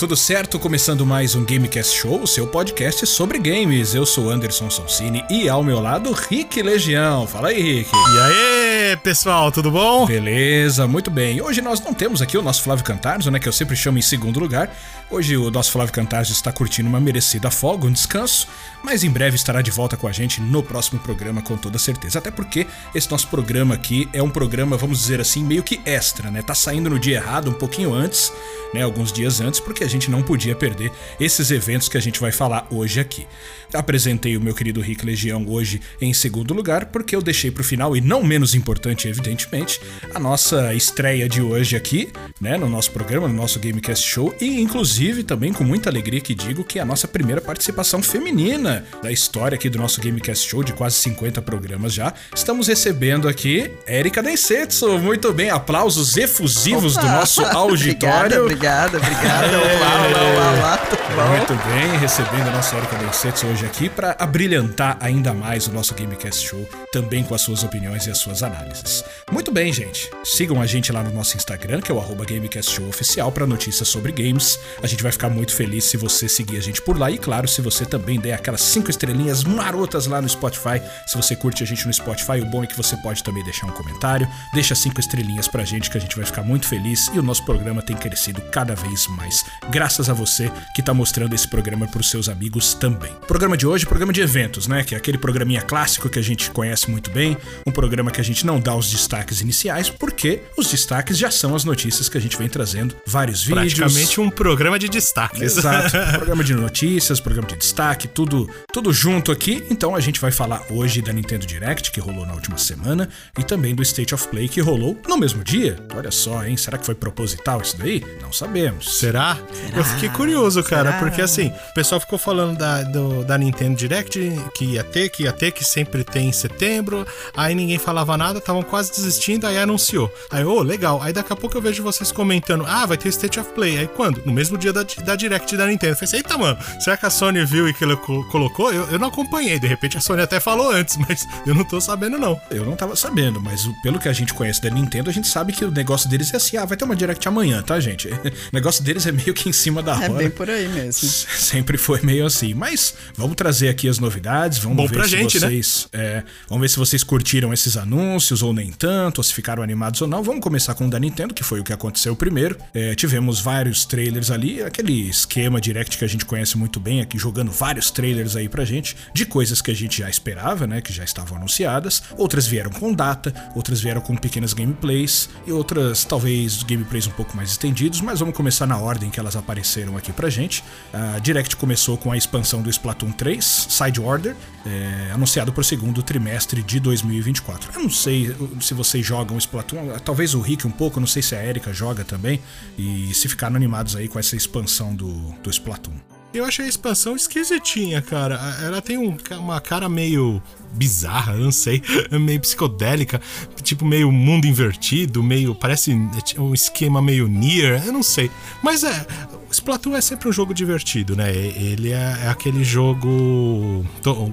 tudo certo? Começando mais um Gamecast Show, o seu podcast sobre games. Eu sou Anderson Sonsini e ao meu lado, Rick Legião. Fala aí, Rick. E aí, pessoal, tudo bom? Beleza, muito bem. Hoje nós não temos aqui o nosso Flávio Cantarzo, né, que eu sempre chamo em segundo lugar. Hoje o nosso Flávio Cantarzo está curtindo uma merecida folga, um descanso, mas em breve estará de volta com a gente no próximo programa com toda certeza. Até porque esse nosso programa aqui é um programa, vamos dizer assim, meio que extra, né? Tá saindo no dia errado, um pouquinho antes, né, alguns dias antes, porque a gente não podia perder esses eventos que a gente vai falar hoje aqui. Apresentei o meu querido Rick Legião hoje em segundo lugar, porque eu deixei pro final, e não menos importante, evidentemente, a nossa estreia de hoje aqui, né, no nosso programa, no nosso Gamecast Show, e inclusive também com muita alegria que digo que é a nossa primeira participação feminina da história aqui do nosso Gamecast Show, de quase 50 programas já. Estamos recebendo aqui Erika Densetsu. Muito bem, aplausos efusivos Opa. do nosso auditório. obrigada, obrigada, obrigada. Olá, olá, olá, olá, tudo bom? Muito bem, recebendo a nossa Erika Densetsu hoje aqui para abrilhantar ainda mais o nosso Gamecast Show, também com as suas opiniões e as suas análises. Muito bem, gente. Sigam a gente lá no nosso Instagram, que é o Gamecast Show Oficial, para notícias sobre games. A gente vai ficar muito feliz se você seguir a gente por lá e, claro, se você também der aquelas cinco estrelinhas marotas lá no Spotify. Se você curte a gente no Spotify, o bom é que você pode também deixar um comentário. Deixa cinco estrelinhas pra gente que a gente vai ficar muito feliz e o nosso programa tem crescido cada vez mais. Graças a você que tá mostrando esse programa pros seus amigos também. Programa de hoje, programa de eventos, né? Que é aquele programinha clássico que a gente conhece muito bem. Um programa que a gente não dá os destaques iniciais, porque os destaques já são as notícias que a gente vem trazendo. Vários vídeos. Praticamente um programa de destaques. Exato. programa de notícias, programa de destaque, tudo, tudo junto aqui. Então a gente vai falar hoje da Nintendo Direct, que rolou na última semana, e também do State of Play, que rolou no mesmo dia. Olha só, hein? Será que foi proposital isso daí? Não sabemos. Será? Será? Eu fiquei curioso, cara, Será? porque assim, o pessoal ficou falando da, do, da Nintendo Direct que ia ter, que ia ter, que sempre tem em setembro. Aí ninguém falava nada, estavam quase desistindo, aí anunciou. Aí, ô, oh, legal. Aí daqui a pouco eu vejo vocês comentando: ah, vai ter State of Play. Aí quando? No mesmo dia da, da Direct da Nintendo. Eu falei, eita, mano, será que a Sony viu e que ela colocou? Eu, eu não acompanhei. De repente a Sony até falou antes, mas eu não tô sabendo, não. Eu não tava sabendo, mas pelo que a gente conhece da Nintendo, a gente sabe que o negócio deles é assim: ah, vai ter uma Direct amanhã, tá, gente? O negócio deles é meio que em cima da é hora. É bem por aí mesmo. Sempre foi meio assim. Mas vamos trazer aqui as novidades, vamos Bom ver pra se gente, né? vocês. Né? É, vamos ver se vocês curtiram esses anúncios ou nem tanto, ou se ficaram animados ou não. Vamos começar com o da Nintendo, que foi o que aconteceu primeiro. É, tivemos vários trailers ali, aquele esquema direct que a gente conhece muito bem aqui, jogando vários trailers aí pra gente, de coisas que a gente já esperava, né? Que já estavam anunciadas. Outras vieram com data, outras vieram com pequenas gameplays, e outras talvez gameplays um pouco mais estendidos, mas vamos começar na ordem que elas apareceram aqui pra gente. A Direct começou com a expansão do Splatoon 3, Side Order, é, anunciado para o segundo trimestre de 2024. Eu não sei se vocês jogam Splatoon, talvez o Rick um pouco, não sei se a Erika joga também, e se ficaram animados aí com essa expansão do, do Splatoon. Eu achei a expansão esquisitinha, cara. Ela tem um, uma cara meio bizarra, não sei, meio psicodélica, tipo meio mundo invertido, meio parece um esquema meio near, eu não sei. Mas é, Splatoon é sempre um jogo divertido, né? Ele é, é aquele jogo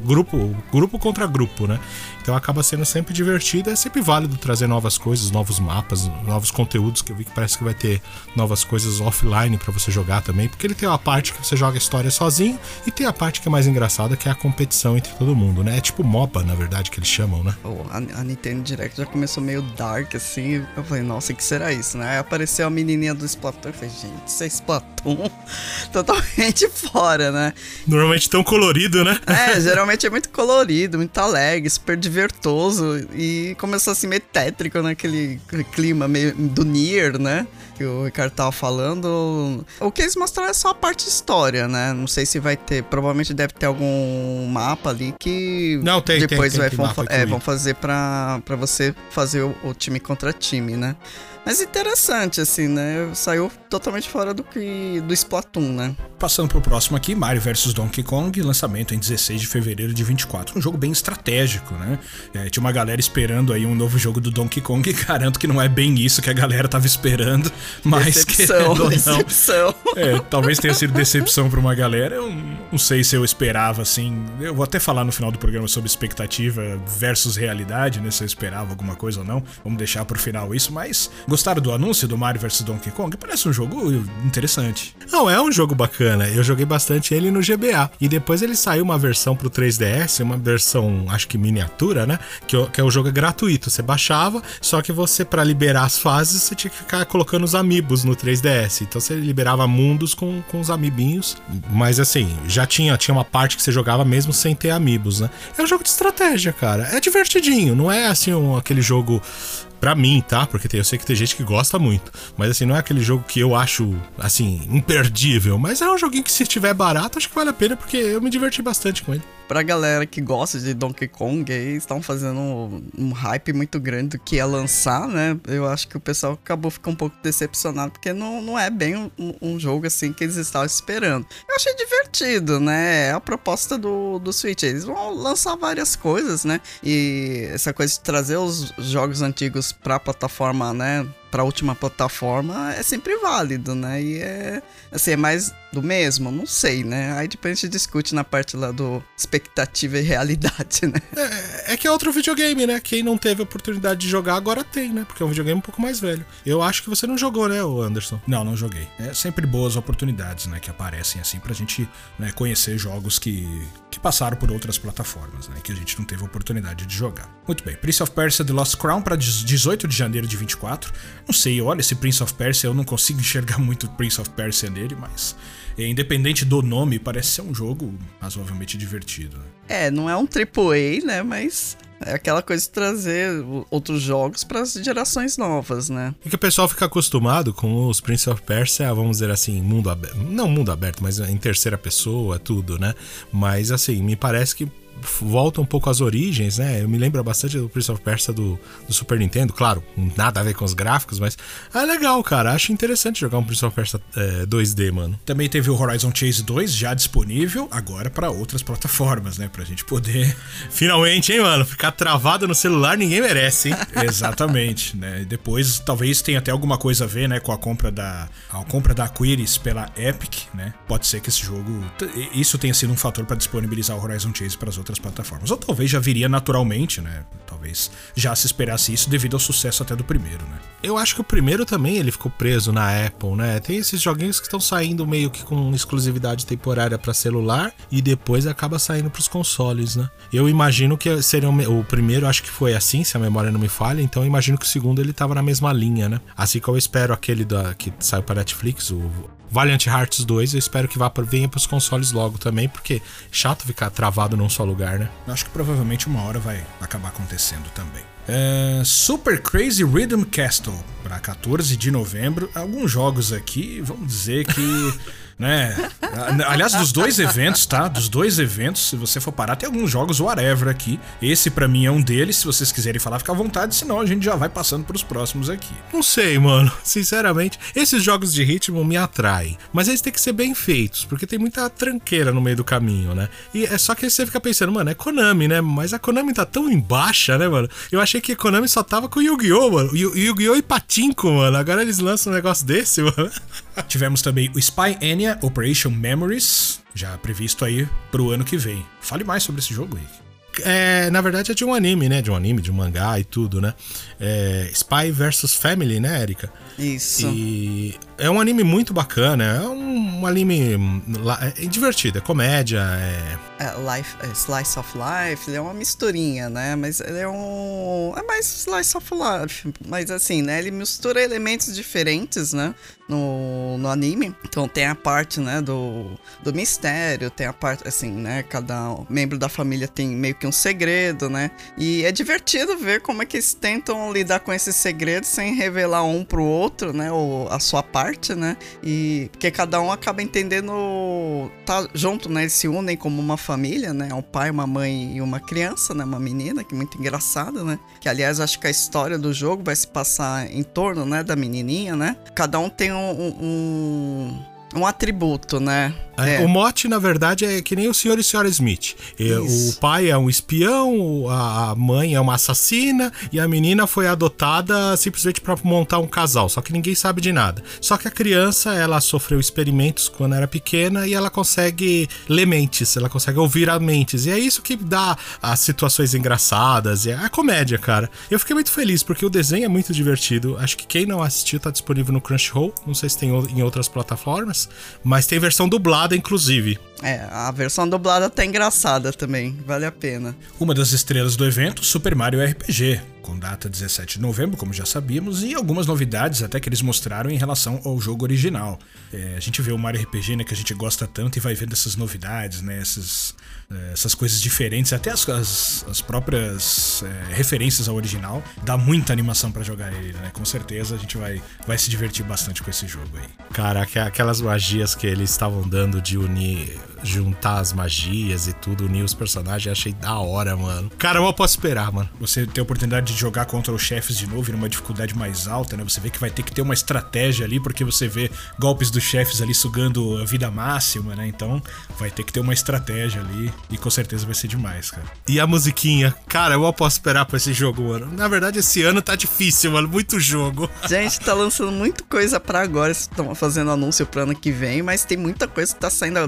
grupo, grupo contra grupo, né? Então acaba sendo sempre divertido, é sempre válido trazer novas coisas, novos mapas, novos conteúdos, que eu vi que parece que vai ter novas coisas offline para você jogar também, porque ele tem uma parte que você joga a história sozinho e tem a parte que é mais engraçada, que é a competição entre todo mundo, né? É tipo MOBA, na verdade, que eles chamam, né? A, a, Nintendo Direct já começou meio dark, assim, eu falei, nossa, o que será isso, né? Aí apareceu a menininha do Splatoon, eu falei, gente, isso é Splatoon? Totalmente fora, né? Normalmente tão colorido, né? É, geralmente é muito colorido, muito alegre, super divertido vertoso e começou assim meio tétrico naquele clima meio do Nier, né? Que o Ricardo tava falando. O que eles mostraram é só a parte de história, né? Não sei se vai ter. Provavelmente deve ter algum mapa ali que. Não, tem, depois tem, vai, tem, vão, é, vão fazer pra, pra você fazer o, o time contra time, né? Mas interessante, assim, né? Saiu totalmente fora do que do Splatoon, né? Passando pro próximo aqui, Mario vs Donkey Kong, lançamento em 16 de fevereiro de 24. Um jogo bem estratégico, né? É, tinha uma galera esperando aí um novo jogo do Donkey Kong e garanto que não é bem isso que a galera tava esperando, mas decepção, que decepção. É, talvez tenha sido decepção pra uma galera. Eu não sei se eu esperava assim. Eu vou até falar no final do programa sobre expectativa versus realidade, né? Se eu esperava alguma coisa ou não. Vamos deixar pro final isso, mas gostaram do anúncio do Mario vs Donkey Kong? Parece um jogo interessante. Não, é um jogo bacana. Eu joguei bastante ele no GBA. E depois ele saiu uma versão pro 3DS, uma versão, acho que miniatura, né? Que, que é o jogo gratuito. Você baixava, só que você, para liberar as fases, você tinha que ficar colocando os amigos no 3DS. Então você liberava mundos com, com os amibinhos. Mas assim, já tinha, tinha uma parte que você jogava mesmo sem ter amigos, né? É um jogo de estratégia, cara. É divertidinho, não é assim um, aquele jogo Pra mim, tá? Porque tem, eu sei que tem gente que gosta muito. Mas assim, não é aquele jogo que eu acho, assim, imperdível. Mas é um joguinho que se estiver barato, acho que vale a pena, porque eu me diverti bastante com ele pra galera que gosta de Donkey Kong, eles estão fazendo um, um, hype muito grande do que ia lançar, né? Eu acho que o pessoal acabou ficando um pouco decepcionado, porque não, não é bem um, um, jogo assim que eles estavam esperando. Eu achei divertido, né? É a proposta do, do Switch. Eles vão lançar várias coisas, né? E essa coisa de trazer os jogos antigos pra plataforma, né? Pra última plataforma é sempre válido, né? E é assim, é mais do mesmo? Não sei, né? Aí depois a gente discute na parte lá do expectativa e realidade, né? É, é que é outro videogame, né? Quem não teve a oportunidade de jogar agora tem, né? Porque é um videogame um pouco mais velho. Eu acho que você não jogou, né, Anderson? Não, não joguei. É sempre boas oportunidades, né? Que aparecem assim pra gente né, conhecer jogos que, que passaram por outras plataformas, né? Que a gente não teve a oportunidade de jogar. Muito bem. Prince of Persia The Lost Crown pra 18 de janeiro de 24. Não sei, olha, esse Prince of Persia eu não consigo enxergar muito Prince of Persia nele, mas independente do nome, parece ser um jogo razoavelmente divertido. Né? É, não é um AAA, né? Mas é aquela coisa de trazer outros jogos para as gerações novas, né? É que o pessoal fica acostumado com os Prince of Persia, vamos dizer assim, mundo aberto. Não mundo aberto, mas em terceira pessoa, tudo, né? Mas assim, me parece que volta um pouco às origens, né? Eu me lembro bastante do Prince of Persia do, do, Super Nintendo, claro, nada a ver com os gráficos, mas é legal, cara. Acho interessante jogar um Prince of Persia é, 2D, mano. Também teve o Horizon Chase 2 já disponível agora para outras plataformas, né? Pra gente poder. Finalmente, hein, mano? Ficar travado no celular ninguém merece, hein? Exatamente, né? Depois talvez tenha até alguma coisa a ver, né, com a compra da a compra da Aquiris pela Epic, né? Pode ser que esse jogo isso tenha sido um fator para disponibilizar o Horizon Chase para as outras outras plataformas. Ou talvez já viria naturalmente, né? Talvez já se esperasse isso devido ao sucesso até do primeiro, né? Eu acho que o primeiro também ele ficou preso na Apple, né? Tem esses joguinhos que estão saindo meio que com exclusividade temporária para celular e depois acaba saindo para os consoles, né? Eu imagino que seria o primeiro, acho que foi assim, se a memória não me falha, então eu imagino que o segundo ele tava na mesma linha, né? Assim que eu espero aquele da que saiu para Netflix, o Valiant Hearts 2, eu espero que vá para venha para os consoles logo também, porque é chato ficar travado num só lugar, né? Acho que provavelmente uma hora vai acabar acontecendo também. É, Super Crazy Rhythm Castle para 14 de novembro. Alguns jogos aqui, vamos dizer que né? Aliás, dos dois eventos, tá? Dos dois eventos, se você for parar, tem alguns jogos whatever aqui. Esse para mim é um deles, se vocês quiserem falar, fica à vontade, senão a gente já vai passando pros próximos aqui. Não sei, mano. Sinceramente, esses jogos de ritmo me atraem, mas eles têm que ser bem feitos, porque tem muita tranqueira no meio do caminho, né? E é só que você fica pensando, mano, é Konami, né? Mas a Konami tá tão em baixa, né, mano? Eu achei que a Konami só tava com Yu-Gi-Oh, mano. Yu-Gi-Oh e Patinko, mano. Agora eles lançam um negócio desse, mano. Tivemos também o Spy Enya Operation Memories, já previsto aí pro ano que vem. Fale mais sobre esse jogo, Rick. É, na verdade é de um anime, né? De um anime, de um mangá e tudo, né? É, Spy vs Family, né, Erika? Isso. E é um anime muito bacana, é um, um anime é divertido, é comédia, é... é life, é Slice of Life, ele é uma misturinha, né? Mas ele é um... é mais Slice of Life, mas assim, né? Ele mistura elementos diferentes, né? No, no anime. Então tem a parte, né, do, do mistério, tem a parte, assim, né? Cada membro da família tem meio que um segredo, né? E é divertido ver como é que eles tentam lidar com esses segredos sem revelar um pro outro, né? Ou a sua parte parte, né? E porque cada um acaba entendendo tá junto, né? Eles se unem como uma família, né? Um pai, uma mãe e uma criança, né? Uma menina, que é muito engraçada, né? Que aliás acho que a história do jogo vai se passar em torno, né? Da menininha, né? Cada um tem um, um um atributo, né? É. O mote, na verdade, é que nem o senhor e senhora Smith. E Isso. O pai é um espião, a mãe é uma assassina e a menina foi adotada simplesmente pra montar um casal. Só que ninguém sabe de nada. Só que a criança, ela sofreu experimentos quando era pequena e ela consegue ler mentes, ela consegue ouvir a mentes. E é isso que dá as situações engraçadas. É a comédia, cara. Eu fiquei muito feliz porque o desenho é muito divertido. Acho que quem não assistiu tá disponível no Crunchyroll. Não sei se tem em outras plataformas, mas tem versão dublada, inclusive. É, a versão dublada tá engraçada também, vale a pena. Uma das estrelas do evento, Super Mario RPG, com data 17 de novembro, como já sabíamos, e algumas novidades até que eles mostraram em relação ao jogo original. É, a gente vê o Mario RPG, né, que a gente gosta tanto e vai vendo essas novidades, né, essas, é, essas coisas diferentes, até as, as, as próprias é, referências ao original. Dá muita animação pra jogar ele, né? Com certeza a gente vai, vai se divertir bastante com esse jogo aí. Cara, aqu- aquelas magias que eles estavam dando de unir, juntar as magias e tudo, unir os personagens, achei da hora, mano. Cara, eu posso esperar, mano. você ter a oportunidade de jogar contra os chefes de novo numa dificuldade mais alta, né? Você vê que vai ter que ter uma estratégia ali, porque você vê golpes dos chefes ali sugando a vida máxima, né? Então vai ter que ter uma estratégia ali e com certeza vai ser demais, cara. E a musiquinha? Cara, eu mal posso esperar pra esse jogo, mano. Na verdade, esse ano tá difícil, mano. Muito jogo. Gente, tá lançando muita coisa pra agora, estão fazendo anúncio pro ano que vem, mas tem muita coisa que tá saindo,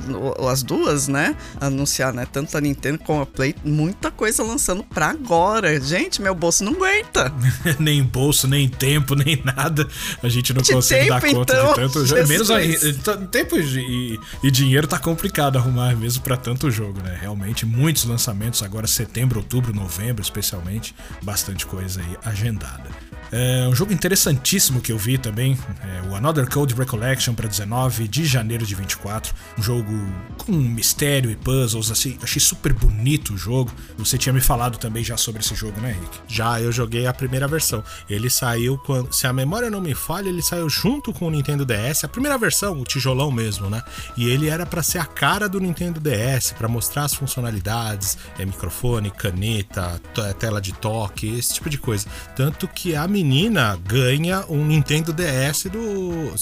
as duas, né? Anunciar, né? Tanto a Nintendo como a Play, muita coisa lançando pra agora. Gente, meu bolso não aguenta. nem bolso, nem tempo, nem nada. A gente não De consegue dar tempo, conta então, de tanto jogo. Menos t- tempo e, e dinheiro tá complicado arrumar mesmo pra tanto jogo, né? Realmente, muitos lançamentos agora, setembro, outubro, novembro, especialmente. Bastante coisa aí agendada. É um jogo interessantíssimo que eu vi também, é o Another Code Recollection para 19 de janeiro de 24. Um jogo com mistério e puzzles, assim, achei super bonito o jogo. Você tinha me falado também já sobre esse jogo, né, Rick? Já eu joguei a primeira versão. Ele saiu quando. Se a memória não me falha, ele saiu junto com o Nintendo DS. A primeira versão, o tijolão mesmo, né? E ele era pra ser a cara do Nintendo DS, pra mostrar as funcionalidades: é, microfone, caneta, tela de toque, esse tipo de coisa. Tanto que a menina ganha um Nintendo DS do.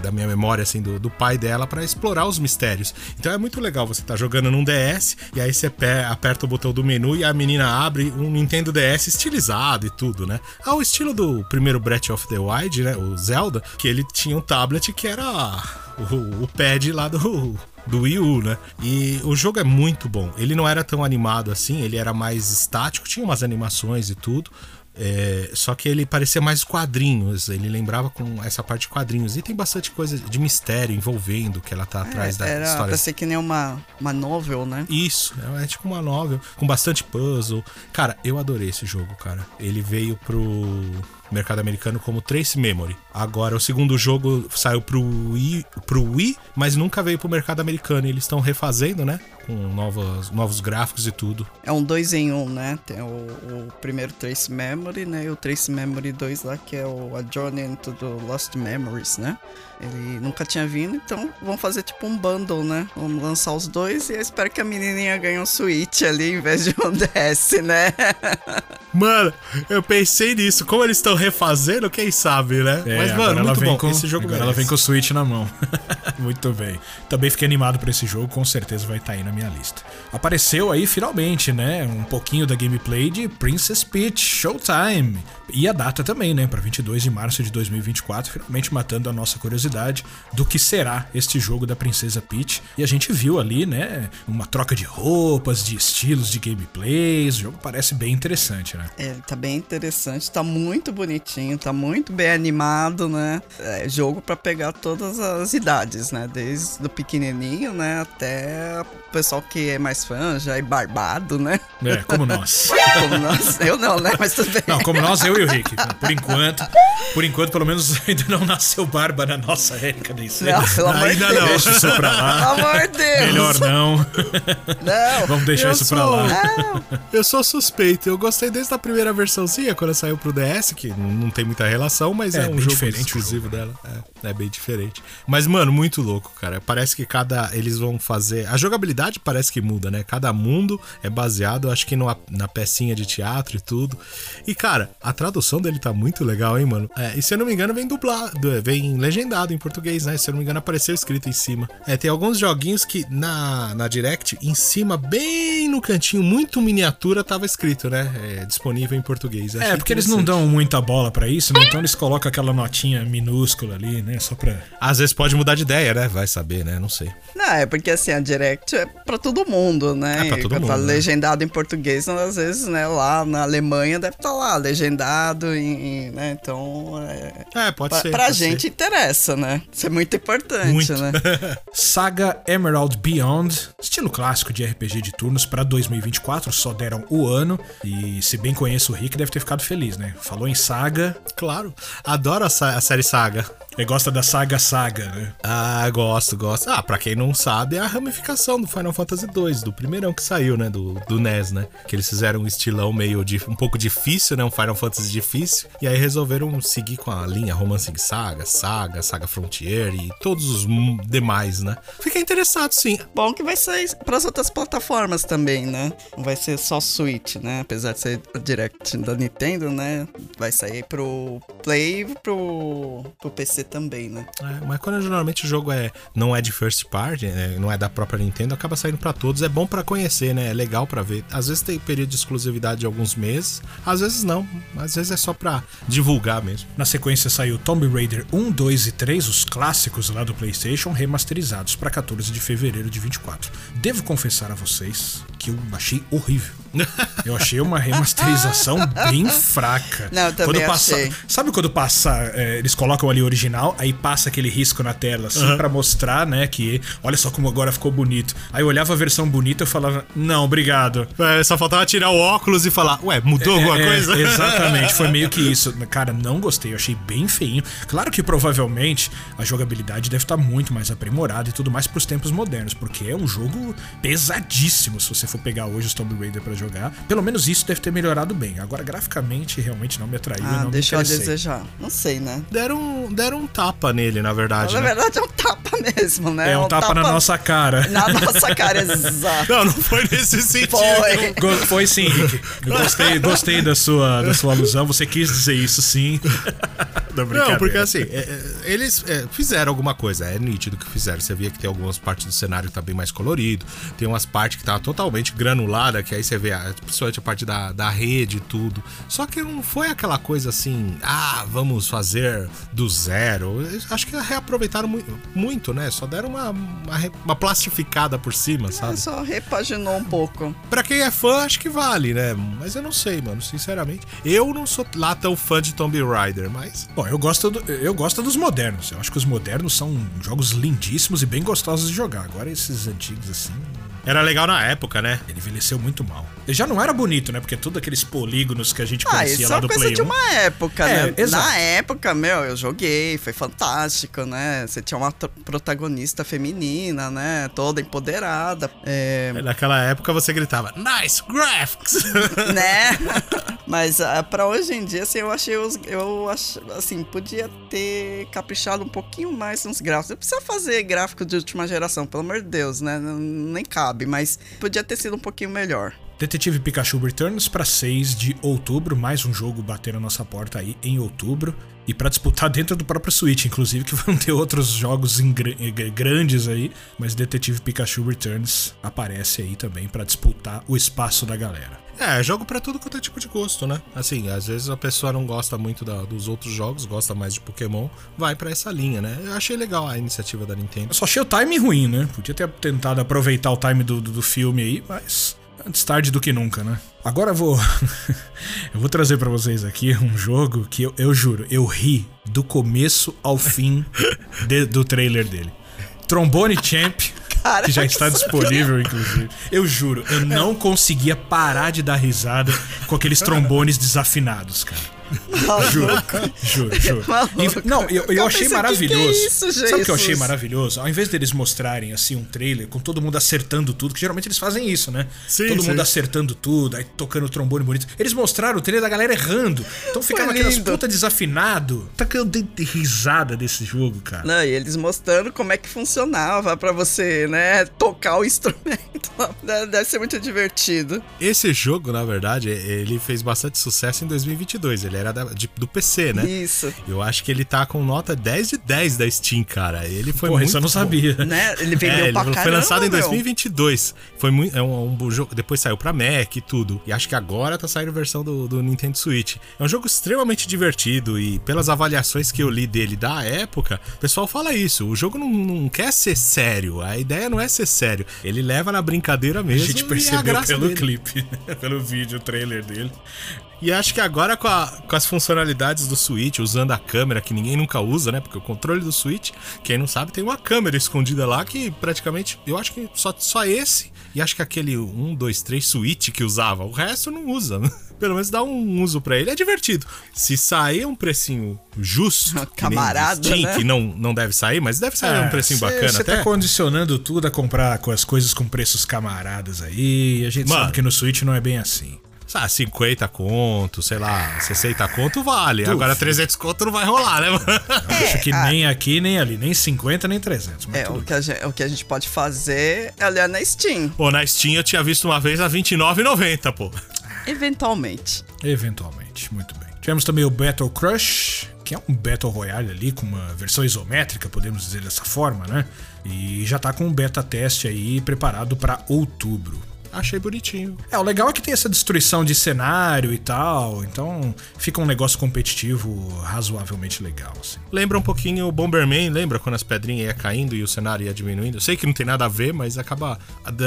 Da minha memória, assim, do, do pai dela pra explorar os mistérios. Então é muito legal você tá jogando num DS e aí você pe- aperta o botão do menu e a menina abre um Nintendo DS estilizado e tudo, né? Ao estilo do primeiro Breath of the Wild, né? O Zelda, que ele tinha um tablet que era o, o pad lá do, do Wii U, né? E o jogo é muito bom. Ele não era tão animado assim, ele era mais estático, tinha umas animações e tudo. É, só que ele parecia mais quadrinhos, ele lembrava com essa parte de quadrinhos. E tem bastante coisa de mistério envolvendo que ela tá atrás da É, Era história. ser que nem uma, uma novel, né? Isso, é, é tipo uma novel, com bastante puzzle. Cara, eu adorei esse jogo, cara. Ele veio pro mercado americano como Trace Memory. Agora, o segundo jogo saiu pro Wii, pro Wii mas nunca veio pro mercado americano. E eles estão refazendo, né? Com novos, novos gráficos e tudo. É um dois em um, né? Tem o, o primeiro Trace Memory, né? E o Trace Memory 2 lá, que é o A Journey into the Lost Memories, né? Ele nunca tinha vindo, então vão fazer tipo um bundle, né? Vamos lançar os dois e eu espero que a menininha ganhe um Switch ali em vez de um DS, né? Mano, eu pensei nisso. Como eles estão refazendo, quem sabe, né? É, Mas, mano, ela muito bom. Com, esse jogo agora ela merece. vem com o Switch na mão. muito bem. Também fiquei animado pra esse jogo, com certeza vai estar aí na minha lista. Apareceu aí finalmente, né? Um pouquinho da gameplay de Princess Peach Showtime. E a data também, né? Pra 22 de março de 2024, finalmente matando a nossa curiosidade do que será este jogo da Princesa Peach. E a gente viu ali, né? Uma troca de roupas, de estilos de gameplays. O jogo parece bem interessante, né? É, tá bem interessante, tá muito bonitinho, tá muito bem animado, né? É jogo pra pegar todas as idades, né? Desde o pequenininho, né? Até o pessoal que é mais fã, já é barbado, né? É, como nós. Como nós. Eu não, né? Mas tudo bem. Não, como nós, eu e o Rick. Por enquanto, por enquanto, pelo menos ainda não nasceu barba na nossa Erika nem sei. Não, pelo amor de Ainda Deus. não. Deixa isso pra lá. Pelo amor de Deus. Melhor não. Não. Vamos deixar isso pra sou- lá. Não. Eu sou suspeito. Eu gostei desde a primeira versãozinha, quando saiu pro DS, que não tem muita relação, mas é, É, um jogo diferente exclusivo dela. É, é bem diferente. Mas, mano, muito louco, cara. Parece que cada. Eles vão fazer. A jogabilidade parece que muda, né? Cada mundo é baseado, acho que numa, na pecinha de teatro e tudo. E, cara, a tradução dele tá muito legal, hein, mano? É, e se eu não me engano, vem dublado, vem legendado em português, né? Se eu não me engano, apareceu escrito em cima. É, tem alguns joguinhos que na, na Direct, em cima, bem no cantinho, muito miniatura, tava escrito, né? É, disponível em português. É, porque eles não dão muita bola pra isso, né? Então eles colocam aquela notinha minúscula ali, né? Só pra. Às vezes pode mudar de ideia, né? Vai saber, né? Não sei. Não, é porque assim, a Direct é pra todo mundo, né? É pra todo quando tá mundo, né? legendado em português, às vezes, né, lá na Alemanha deve estar lá, legendado em, em- né? Então, é, É, pode pra, ser. pra pode gente ser. interessa, né? Isso é muito importante, Muito. né? Saga Emerald Beyond, estilo clássico de RPG de turnos pra 2024, só deram o ano. E se bem conheço o Rick, deve ter ficado feliz, né? Falou em saga, Claro. Adoro a, sa- a série Saga. ele gosta da saga Saga, né? Ah, gosto, gosto. Ah, pra quem não sabe, é a ramificação do Final Fantasy II, do primeirão que saiu, né? Do, do NES, né? Que eles fizeram um estilão meio de, um pouco difícil, né? Um Final Fantasy difícil. E aí resolveram seguir com a linha Romancing Saga, Saga, Saga Frontier e todos os demais, né? Fiquei interessado, sim. Bom que vai sair pras outras plataformas também, né? Não vai ser só Switch, né? Apesar de ser Direct da Nintendo, né? Vai sair pro Play e pro, pro PC também, né? É, mas quando geralmente o jogo é, não é de first party, né, não é da própria Nintendo, acaba saindo pra todos. É bom pra conhecer, né? É legal pra ver. Às vezes tem período de exclusividade de alguns meses, às vezes não. Às vezes é só pra divulgar mesmo. Na sequência saiu Tomb Raider 1, 2 e 3, os clássicos lá do PlayStation, remasterizados para 14 de fevereiro de 24. Devo confessar a vocês que eu achei horrível. Eu achei uma remasterização bem fraca. Não, eu também quando passa, achei. Sabe quando passa, é, eles colocam ali o original, aí passa aquele risco na tela, assim, pra mostrar, né, que olha só como agora ficou bonito. Aí eu olhava a versão bonita e eu falava, não, obrigado. É, só faltava tirar o óculos e falar, ué, mudou alguma É, coisa? Exatamente, foi meio que isso. Cara, não gostei, eu achei bem feinho. Claro que provavelmente a jogabilidade deve estar muito mais aprimorada e tudo mais pros tempos modernos, porque é um jogo pesadíssimo se você for pegar hoje os Tomb Raider pra jogar. Pelo menos isso deve ter melhorado bem. Agora, graficamente, realmente não me atraiu Ah, não deixou a desejar. Não sei, né? Deram, deram um tapa nele, na verdade. Na né? verdade é um tapa mesmo, né? É um tapa, na nossa cara. Na nossa cara, exato. Não, não foi nesse sentido. Foi. Foi sim, Rick. Gostei, gostei da sua, da sua alusão. Você quis dizer isso sim. Não, porque assim, é, é, eles é, fizeram alguma coisa, é nítido que fizeram. Você via que tem algumas partes do cenário que tá bem mais colorido, tem umas partes que tá totalmente granulada, que aí você vê, principalmente a parte da, da rede e tudo. Só que não foi aquela coisa assim, ah, vamos fazer do zero. Acho que reaproveitaram mu- muito, né? Só deram uma, uma, uma plastificada por cima, sabe? Só repaginou um pouco. Pra quem é fã, acho que vale, né? Mas eu não sei, mano, sinceramente. Eu não sou lá tão fã de Tomb Raider, mas. Bom, eu gosto, do- eu gosto dos modernos. Eu acho que os modernos são jogos lindíssimos e bem gostosos de jogar. Agora esses antigos, assim, Era legal na época, né? ele envelheceu muito mal. Ele já não era bonito, né? Porque todos aqueles polígonos que a gente Ah, conhecia isso é lá uma do coisa Play de 1. uma época, É, né? exato. Na época, meu, eu joguei, foi fantástico, né? Você tinha uma protagonista feminina, né? Toda empoderada, é, Naquela época você gritava, nice graphics! né? Mas ah, pra hoje em dia, assim, eu achei os. Eu acho, assim, podia ter caprichado um pouquinho mais nos gráficos. Não precisa fazer gráfico de última geração, pelo amor de Deus, né? Nem cabe, mas podia ter sido um pouquinho melhor. Detetive Pikachu Returns para 6 de outubro, mais um jogo bater na nossa porta aí em outubro. E para disputar dentro do próprio Switch, inclusive, que vão ter outros jogos eh, grandes aí. Mas Detetive Pikachu Returns aparece aí também para disputar o espaço da galera. é, jogo pra tudo quanto é tipo de gosto, né? Assim, às vezes a pessoa não gosta muito da- dos outros jogos, gosta mais de Pokémon, vai pra essa linha, né? Eu achei legal a iniciativa da Nintendo. Eu só achei o time ruim, né? Podia ter tentado aproveitar o time do, do, do filme aí, mas antes tarde do que nunca, né? Agora eu vou. eu vou trazer pra vocês aqui um jogo que eu, eu juro, eu ri do começo ao fim de- do trailer dele. Trombone Champ, que já está disponível, inclusive. Eu juro, eu não conseguia parar de dar risada com aqueles trombones desafinados, cara. Juro, juro, juro. Maluco. Não, eu, eu Eu achei pensei, maravilhoso. que que é isso, Sabe o que eu achei Jesus? maravilhoso? Ao invés deles mostrarem assim um trailer com todo mundo acertando tudo, que geralmente eles fazem isso, né? Sim, todo sim. mundo acertando tudo, aí tocando trombone bonito. Eles mostraram o trailer da galera errando. Então ficava aquelas lindo. puta desafinado. Tá que eu dei de risada desse jogo, cara. Não, e eles mostrando como é que funcionava pra você, né, tocar o instrumento. Deve ser muito divertido. Esse jogo, na verdade, ele fez bastante sucesso em 2022. Ele era da- de- do PC, né? Isso. Eu acho que ele tá com nota 10 de 10 da Steam, cara. Ele foi Porra, muito isso eu não bom. sabia. Né? Ele vendeu É, ele pra foi caramba, lançado em meu. 2022. Foi muito, é um, um bom jogo. Depois saiu pra Mac e tudo. E acho que agora tá saindo a versão do, do Nintendo Switch. É um jogo extremamente divertido e pelas avaliações que eu li dele da época, o pessoal fala isso. O jogo não, não quer ser sério. A ideia não é ser sério. Ele leva na brincadeira A mesmo. gente a percebeu graça pelo dele. clipe, pelo vídeo, o trailer dele. E acho que agora com, a- com as funcionalidades do Switch, usando a câmera que ninguém nunca usa, né? Porque o controle do Switch, quem não sabe, tem uma câmera escondida lá que praticamente, eu acho que só, só esse. E acho que aquele 1, 2, 3 Switch que usava, o resto não usa. né? Pelo menos dá um uso pra ele. É divertido. Se sair um precinho justo, que Camarada, do Steam, né? que não, não deve sair, mas deve sair um precinho bacana Você até. tá condicionando tudo a comprar com as coisas com preços camaradas aí. A gente Mano. sabe que no Switch não é bem assim. Ah, 50 conto, sei lá, 60 conto vale. Agora 300 conto não vai rolar, né, mano? Acho que ah. nem aqui, nem ali. Nem 50, nem 300. Mas É, o que, a gente, o que a gente pode fazer é olhar na Steam, Pô, na Steam eu tinha visto uma vez a R$29,90, pô. eventualmente. Eventualmente, muito bem. Tivemos também o Battle Crush, que é um Battle Royale ali com uma versão isométrica, podemos dizer dessa forma, né? E já tá com um beta teste aí preparado pra outubro. Achei bonitinho. É, o legal é que tem essa destruição de cenário e tal, então fica um negócio competitivo razoavelmente legal, assim. Lembra um pouquinho o Bomberman, lembra quando as pedrinhas iam caindo e o cenário ia diminuindo? Eu sei que não tem nada a ver, mas acaba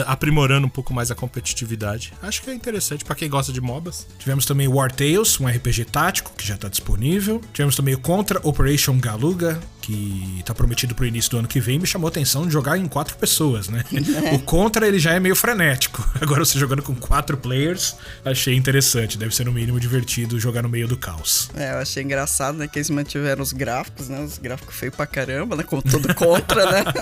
aprimorando um pouco mais a competitividade. Acho que é interessante pra quem gosta de MOBAs. Tivemos também o War Tales, um RPG tático, que já tá disponível. Tivemos também o Contra Operation Galuga, que tá prometido pro início do ano que vem. Me chamou a atenção de jogar em quatro pessoas, né? o Contra, ele já é meio frenético. Agora você jogando com quatro players, achei interessante. Deve ser no mínimo divertido jogar no meio do caos. É, eu achei engraçado, né, que eles mantiveram os gráficos, né, os gráficos feios pra caramba, né, como todo contra, né.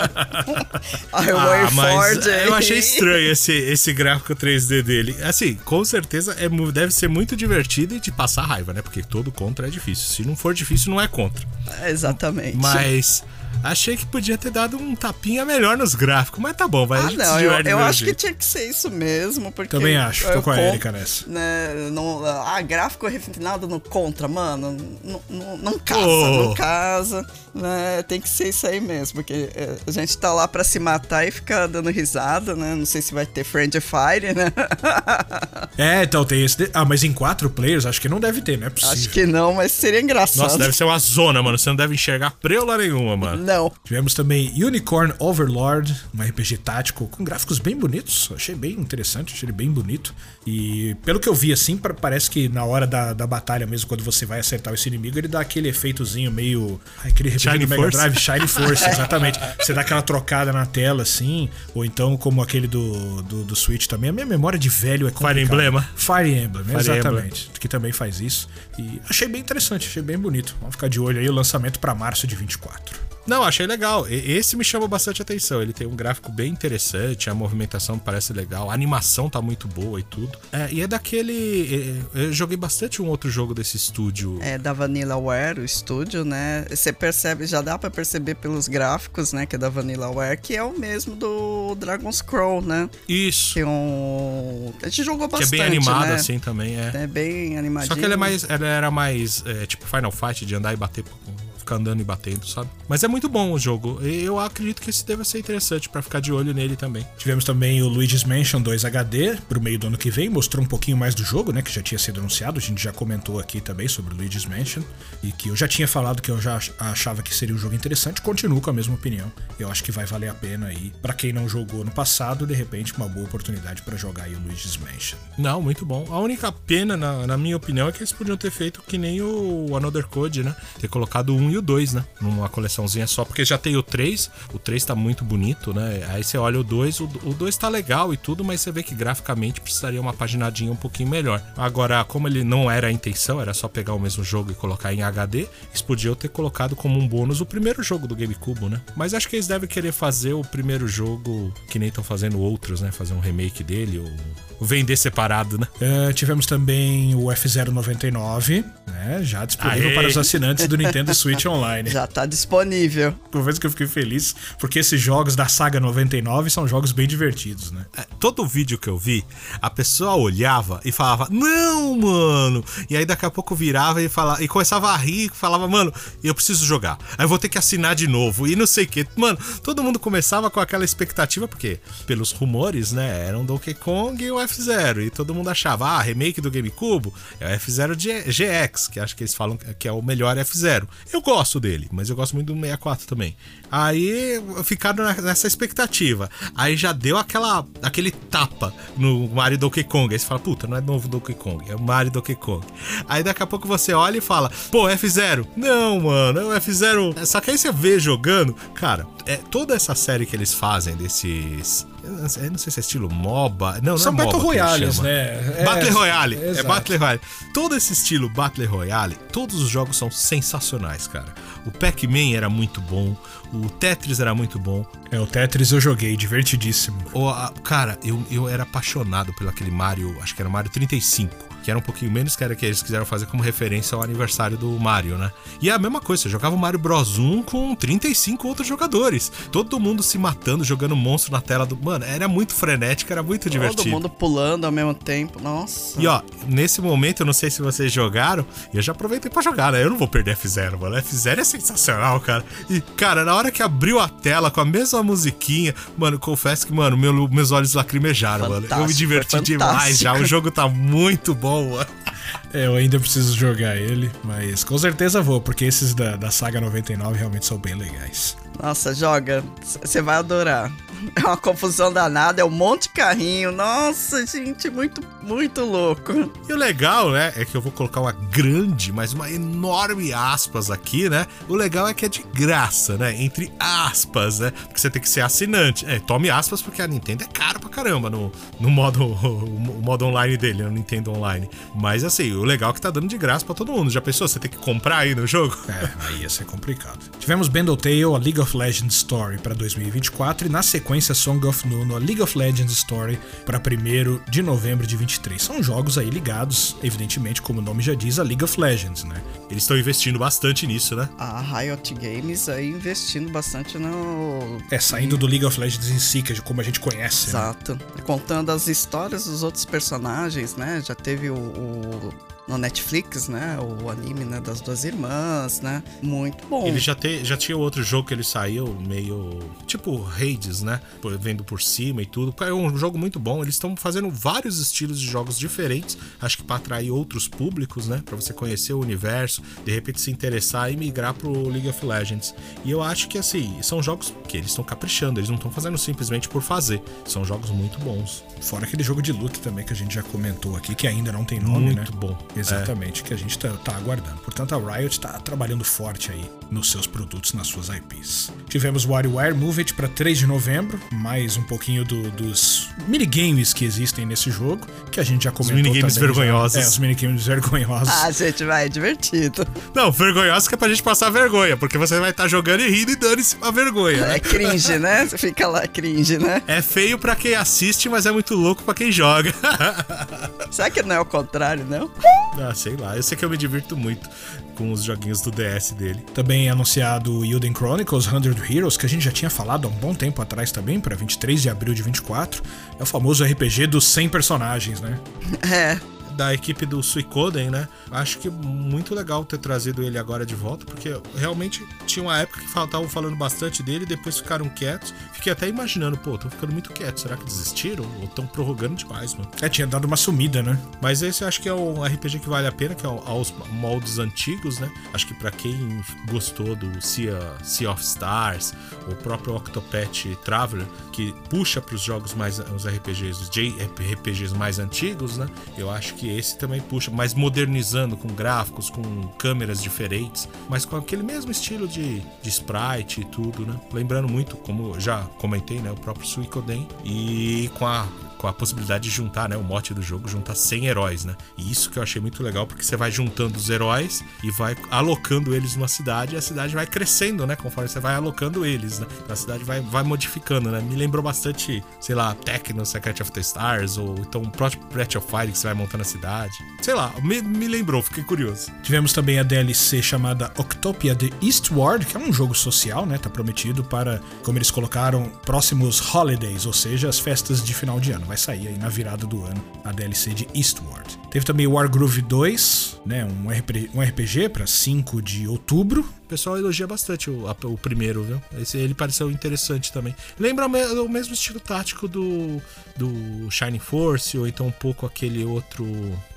O Ah, mas aí. eu achei estranho esse, esse gráfico 3D dele. Assim, com certeza é, deve ser muito divertido e de passar raiva, né? Porque todo contra é difícil. Se não for difícil, não é contra. É, Exatamente. Mas nice. Achei que podia ter dado um tapinha melhor nos gráficos. Mas tá bom, vai. Ah, não, eu, eu acho que tinha que ser isso mesmo, porque... Também acho, tô com a Erika nessa. Né, não, ah, gráfico refinado no contra, mano, não, não, não casa, Oh. não casa, né, tem que ser isso aí mesmo, porque é, a gente tá lá pra se matar e ficar dando risada, né, não sei se vai ter Friend Fire, né, É, então tem esse. de- Ah, mas em quatro players acho que não deve ter, não é possível. acho que não, mas seria engraçado. Nossa, deve ser uma zona, mano. Você não deve enxergar preula nenhuma, mano. Não, Tivemos também Unicorn Overlord, um RPG tático com gráficos bem bonitos. Achei bem interessante, achei ele bem bonito. E pelo que eu vi assim, pa- parece que na hora da, da batalha mesmo, quando você vai acertar esse inimigo, ele dá aquele efeitozinho meio. Aquele RPG Shine do Mega Force? Drive, Shine Force, exatamente. Você dá aquela trocada na tela assim, ou então como aquele do, do, do Switch também. A minha memória de velho é complicada. Emblem? Fire Emblem, Fire exatamente. Que também faz isso. E achei bem interessante, achei bem bonito. Vamos ficar de olho aí, o lançamento pra março de 24. Não, achei legal. Esse me chamou bastante atenção. Ele tem um gráfico bem interessante, a movimentação parece legal, a animação tá muito boa e tudo. É, e é daquele. é, Eu joguei bastante um outro jogo desse estúdio. é da Vanillaware, o estúdio, né, você percebe, já dá pra perceber pelos gráficos, né, que é da Vanillaware, que é o mesmo do Dragon's Scroll, né, Isso. que é um... a gente jogou Que é bastante, bem animado né? assim também, é. É bem animadinho. Só que ele é mais, era mais é, tipo Final Fight de andar e bater, ficar andando e batendo, sabe? Mas é muito bom o jogo. Eu acredito que esse deva ser interessante pra ficar de olho nele também. Tivemos também o Luigi's Mansion 2 HD pro meio do ano que vem, mostrou um pouquinho mais do jogo, né, que já tinha sido anunciado, a gente já comentou aqui também sobre o Luigi's Mansion e que eu já tinha falado que eu já ach- achava que seria um jogo interessante, continuo com a mesma opinião. Eu acho que vai valer a pena aí, Pra quem não jogou no passado, de repente uma boa oportunidade pra jogar aí o Luigi's Mansion. Não, muito bom. A única pena, na, na minha opinião, é que eles podiam ter feito que nem o Another Code, né? Ter colocado 1 e o 2, né? Numa coleçãozinha só, porque já tem o 3, o 3 tá muito bonito, né? Aí você olha o 2, o 2 tá legal e tudo, mas você vê que graficamente precisaria uma paginadinha um pouquinho melhor. Agora, como ele não era a intenção, era só pegar o mesmo jogo e colocar em HD, eles podiam ter colocado como um bônus o primeiro jogo do GameCube, né? Mas acho que eles devem querer fazer o primeiro jogo que nem estão fazendo outros, né? Fazer um remake dele ou vender separado, né? Uh, tivemos também o F099, né? Já disponível Aê. para os assinantes do Nintendo Switch Online. Já tá disponível. Confesso que eu fiquei feliz, porque esses jogos da saga 99 são jogos bem divertidos, né? É, todo vídeo que eu vi, a pessoa olhava e falava, não, mano! E aí daqui a pouco virava e, falava, e começava a rir e falava, mano, eu preciso jogar. Aí eu vou ter que assinar de novo e não sei o que. Mano, todo mundo começava com aquela expectativa, porque pelos rumores, né, eram Donkey Kong e o F0. E todo mundo achava, ah, remake do GameCube é o F0 GX, que acho que eles falam que é o melhor F0. Eu gosto dele, mas eu gosto muito do 64 também. Aí ficaram nessa expectativa. Aí já deu aquela, aquele tapa no Mario Donkey Kong. Aí você fala, puta, não é novo Donkey Kong, é Mario Donkey Kong. Aí daqui a pouco você olha e fala, pô, F0. Não, mano, é o F0. Só que aí você vê jogando, cara, é toda essa série que eles fazem desses eu não sei se é estilo MOBA. Não, São não é Battle MOBA Royales, né? É, Battle Royale. É Battle Royale. Todo esse estilo Battle Royale, todos os jogos são sensacionais, cara. O Pac-Man era muito bom, o Tetris era muito bom. É, o Tetris eu joguei, divertidíssimo. O, a, cara, eu, eu era apaixonado pelo aquele Mario, acho que era Mario 35 que era um pouquinho menos que era que eles quiseram fazer como referência ao aniversário do Mario, né? E é a mesma coisa, você jogava o Mario Bros 1 com 35 outros jogadores. Todo mundo se matando, jogando monstro na tela do. Mano, era muito frenético, era muito Todo divertido. Todo mundo pulando ao mesmo tempo, nossa. E ó, nesse momento, eu não sei se vocês jogaram, e eu já aproveitei pra jogar, né? Eu não vou perder F0, mano. F0 é sensacional, cara. E, cara, na hora que abriu a tela com a mesma musiquinha, mano, confesso que, mano, meu, meus olhos lacrimejaram, fantástico, mano. Eu me diverti demais já. O jogo tá muito bom boa. É, eu ainda preciso jogar ele, mas com certeza vou, porque esses da, da saga 99 realmente são bem legais. Nossa, joga. Você vai adorar. É uma confusão danada, é um monte de carrinho. Nossa, gente, muito, muito louco. E o legal, né, é que eu vou colocar uma grande, mas uma enorme aspas aqui, né? O legal é que é de graça, né? Entre aspas, né? Porque você tem que ser assinante. É, tome aspas porque a Nintendo é caro pra caramba no, no modo, o modo online dele, no Nintendo Online. Mas assim, o legal é que tá dando de graça pra todo mundo. Já pensou? Você tem que comprar aí no jogo? É, aí ia ser complicado. Tivemos Bendel Tale, a League of Legends Story para 2024 e na sequência Song of Nuno, a League of Legends Story para 1 de novembro de 23. São jogos aí ligados, evidentemente, como o nome já diz, a League of Legends, né? Eles estão investindo bastante nisso, né? A Riot Games aí investindo bastante no. É, saindo do League of Legends em si, que é como a gente conhece. Né? Exato. Né? Contando as histórias dos outros personagens, né? Já teve o, o no Netflix, né? O anime né, das duas irmãs, né? Muito bom. Ele já, te, já tinha outro jogo que ele saiu meio tipo Hades, né? Vendo por cima e tudo. É um jogo muito bom. Eles estão fazendo vários estilos de jogos diferentes. Acho que para atrair outros públicos, né? Para você conhecer o universo, de repente se interessar e migrar pro League of Legends. E eu acho que assim, são jogos que eles estão caprichando, eles não estão fazendo simplesmente por fazer. São jogos muito bons. Fora aquele jogo de luta também que a gente já comentou aqui, que ainda não tem nome, muito né? Muito bom. Exatamente, é. que a gente tá, tá, aguardando. Portanto, a Riot tá trabalhando forte aí nos seus produtos, nas suas IPs. Tivemos WarioWare Move It para 3 de novembro, mais um pouquinho do, dos minigames que existem nesse jogo, que a gente já comentou. Os minigames vergonhosos. Já. É, os minigames vergonhosos. Ah, gente, vai, é divertido. Não, vergonhoso que é pra gente passar vergonha, porque você vai estar tá jogando e rindo e dando-se uma vergonha. Né? É cringe, né? Você fica lá cringe, né? É feio para quem assiste, mas é muito louco para quem joga. Será que não é o contrário, não? Ah, sei lá. Eu sei que eu me divirto muito com os joguinhos do DS dele. Também é anunciado o Elden Chronicles 100 Heroes, que a gente já tinha falado há um bom tempo atrás também, para 23 de abril de 24. É o famoso RPG dos 100 personagens, né? É da equipe do Suicoden, né? Acho que muito legal ter trazido ele agora de volta, porque realmente tinha uma época que estavam falando bastante dele, depois ficaram quietos. Fiquei até imaginando, pô, estão ficando muito quietos. Será que desistiram? Ou estão prorrogando demais, mano? É, tinha dado uma sumida, né? Mas esse acho que é um RPG que vale a pena, que é aos moldes antigos, né? Acho que para quem gostou do sea, sea of Stars, o próprio Octopath Traveler, que puxa para os jogos mais, os RPGs, os JRPGs mais antigos, né? Eu acho que que esse também puxa, mas modernizando com gráficos, com câmeras diferentes, mas com aquele mesmo estilo de, de sprite e tudo, né? Lembrando muito, como já comentei, né? O próprio Suicoden e com a com a possibilidade de juntar, né? O mote do jogo, juntar 100 heróis, né? E isso que eu achei muito legal, porque você vai juntando os heróis e vai alocando eles numa cidade e a cidade vai crescendo, né? Conforme você vai alocando eles, né? A cidade vai, vai modificando, né? Me lembrou bastante, sei lá, Tecno, Secret of the Stars, ou então o próprio Breath of Fire que você vai montando a cidade. Sei lá, me, me lembrou, fiquei curioso. Tivemos também a DLC chamada Octopia The Eastward, que é um jogo social, né? Tá prometido para, como eles colocaram, próximos holidays, ou seja, as festas de final de ano vai sair aí na virada do ano a DLC de Eastward. Teve também Wargroove 2, né, um RPG para 5 de outubro. O pessoal elogia bastante o, a, o primeiro, viu? Esse, ele pareceu interessante também. Lembra o mesmo estilo tático do, do Shining Force, ou então um pouco aquele outro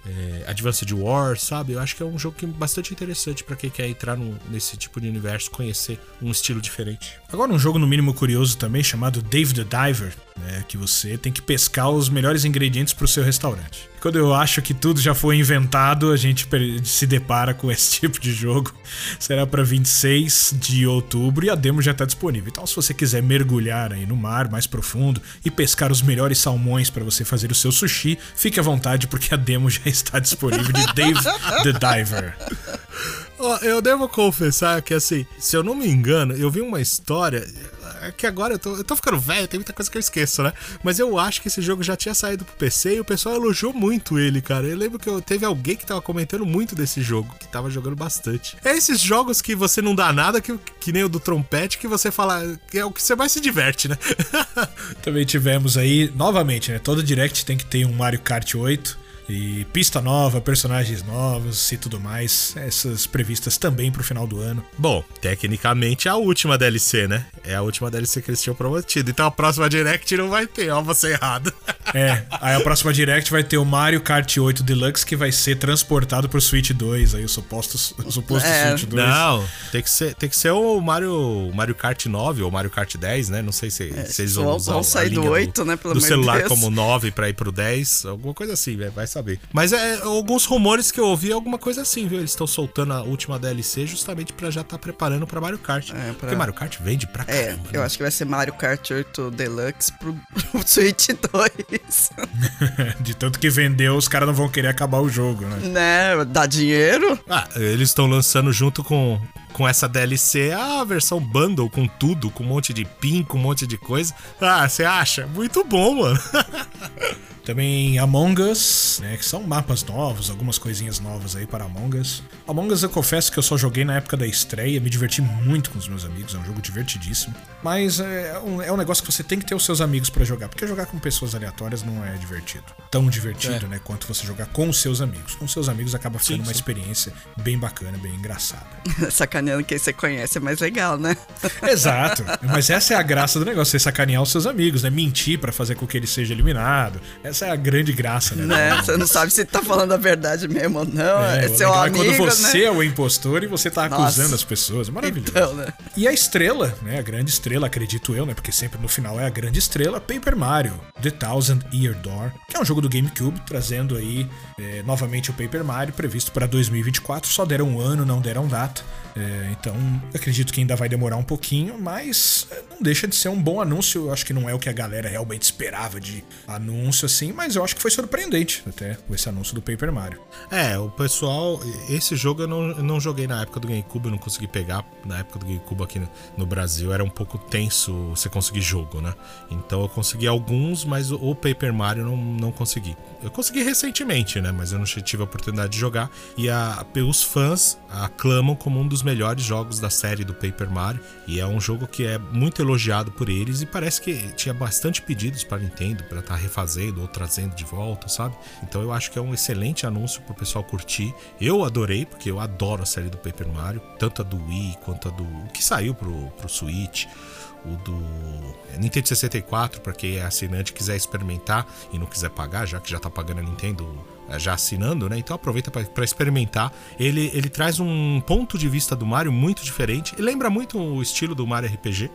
é, Advanced War, sabe? Eu acho que é um jogo que é bastante interessante para quem quer entrar no, nesse tipo de universo, conhecer um estilo diferente. Agora, um jogo no mínimo curioso também, chamado Dave the Diver, né, que você tem que pescar os melhores ingredientes para o seu restaurante. Quando eu acho que tudo já foi inventado, a gente se depara com esse tipo de jogo. Será para 26 de outubro e a demo já está disponível. Então, se você quiser mergulhar aí no mar mais profundo e pescar os melhores salmões para você fazer o seu sushi, fique à vontade porque a demo já está disponível de Dave the Diver. Eu devo confessar que, assim, se eu não me engano, eu vi uma história é que agora eu tô, eu tô ficando velho, tem muita coisa que eu esqueço, né? Mas eu acho que esse jogo já tinha saído pro PC e o pessoal elogiou muito ele, cara. Eu lembro que eu, teve alguém que tava comentando muito desse jogo, que tava jogando bastante. É esses jogos que você não dá nada, que, que nem o do trompete, que você fala que é o que você mais se diverte, né? Também tivemos aí, novamente, né? Todo direct tem que ter um Mario Kart 8 e pista nova, personagens novos e tudo mais. Essas previstas também pro final do ano. Bom, tecnicamente é a última DLC, né? É a última DLC que eles tinham prometido. Então a próxima Direct não vai ter, ó, você errado. É, aí a próxima Direct vai ter o Mario Kart 8 Deluxe que vai ser transportado pro Switch 2, aí o suposto, o suposto é. Switch 2. Não, tem que ser, tem que ser o Mario, Mario Kart 9 ou Mario Kart 10, né? Não sei se, é, se eles vão usar vão sair do 8, do, né, pelo do celular Deus. como 9 para ir pro 10, alguma coisa assim, vai saber. Mas é, alguns rumores que eu ouvi alguma coisa assim, viu? Eles estão soltando a última DLC justamente para já estar tá preparando para Mario Kart. É, pra... Porque Mario Kart vende pra é, caramba. É, eu né? acho que vai ser Mario Kart 8 Deluxe pro, pro Switch 2. De tanto que vendeu, os caras não vão querer acabar o jogo, né? Né, dá dinheiro. Ah, eles estão lançando junto com, com essa DLC a versão bundle com tudo, com um monte de pin, com um monte de coisa. Ah, você acha? Muito bom, mano. Também Among Us, né, que são mapas novos, algumas coisinhas novas aí para Among Us. Among Us eu confesso que eu só joguei na época da estreia, me diverti muito com os meus amigos, é um jogo divertidíssimo. Mas é um, é um negócio que você tem que ter os seus amigos para jogar, porque jogar com pessoas aleatórias não é divertido. Tão divertido, é. né, quanto você jogar com os seus amigos. Com os seus amigos acaba sendo sim, uma sim. experiência bem bacana, bem engraçada. Sacaneando quem você conhece é mais legal, né? Exato. Mas essa é a graça do negócio, você sacanear os seus amigos, né? Mentir para fazer com que ele seja eliminado. Essa é a grande graça, né? né? Você não sabe se tá falando a verdade mesmo ou não. É, é seu amigo, é quando você né? é o impostor e você tá acusando Nossa. as pessoas. Maravilhoso. Então, né? E a estrela, né? A grande estrela, acredito eu, né? Porque sempre no final é a grande estrela, Paper Mario, The Thousand Year Door, que é um jogo do GameCube, trazendo aí é, novamente o Paper Mario, previsto para 2024. Só deram um ano, não deram data. É, então, acredito que ainda vai demorar um pouquinho, mas é, não deixa de ser um bom anúncio. Eu acho que não é o que a galera realmente esperava de anúncio, assim, mas eu acho que foi surpreendente até esse anúncio do Paper Mario. É, o pessoal. Esse jogo eu não, eu não joguei na época do GameCube, eu não consegui pegar. Na época do GameCube aqui no, no Brasil era um pouco tenso você conseguir jogo, né? Então eu consegui alguns, mas o, o Paper Mario não, não consegui. Eu consegui recentemente, né? Mas eu não tive a oportunidade de jogar. E a, os fãs aclamam como um dos melhores jogos da série do Paper Mario e é um jogo que é muito elogiado por eles e parece que tinha bastante pedidos para Nintendo para estar tá refazendo ou trazendo de volta, sabe? Então eu acho que é um excelente anúncio para o pessoal curtir. Eu adorei porque eu adoro a série do Paper Mario, tanto a do Wii quanto a do que saiu pro, pro Switch o do Nintendo 64, para quem é assinante quiser experimentar e não quiser pagar, já que já tá pagando a Nintendo já assinando, né? Então aproveita para experimentar. Ele, ele traz um ponto de vista do Mario muito diferente. Ele lembra muito o estilo do Mario RPG,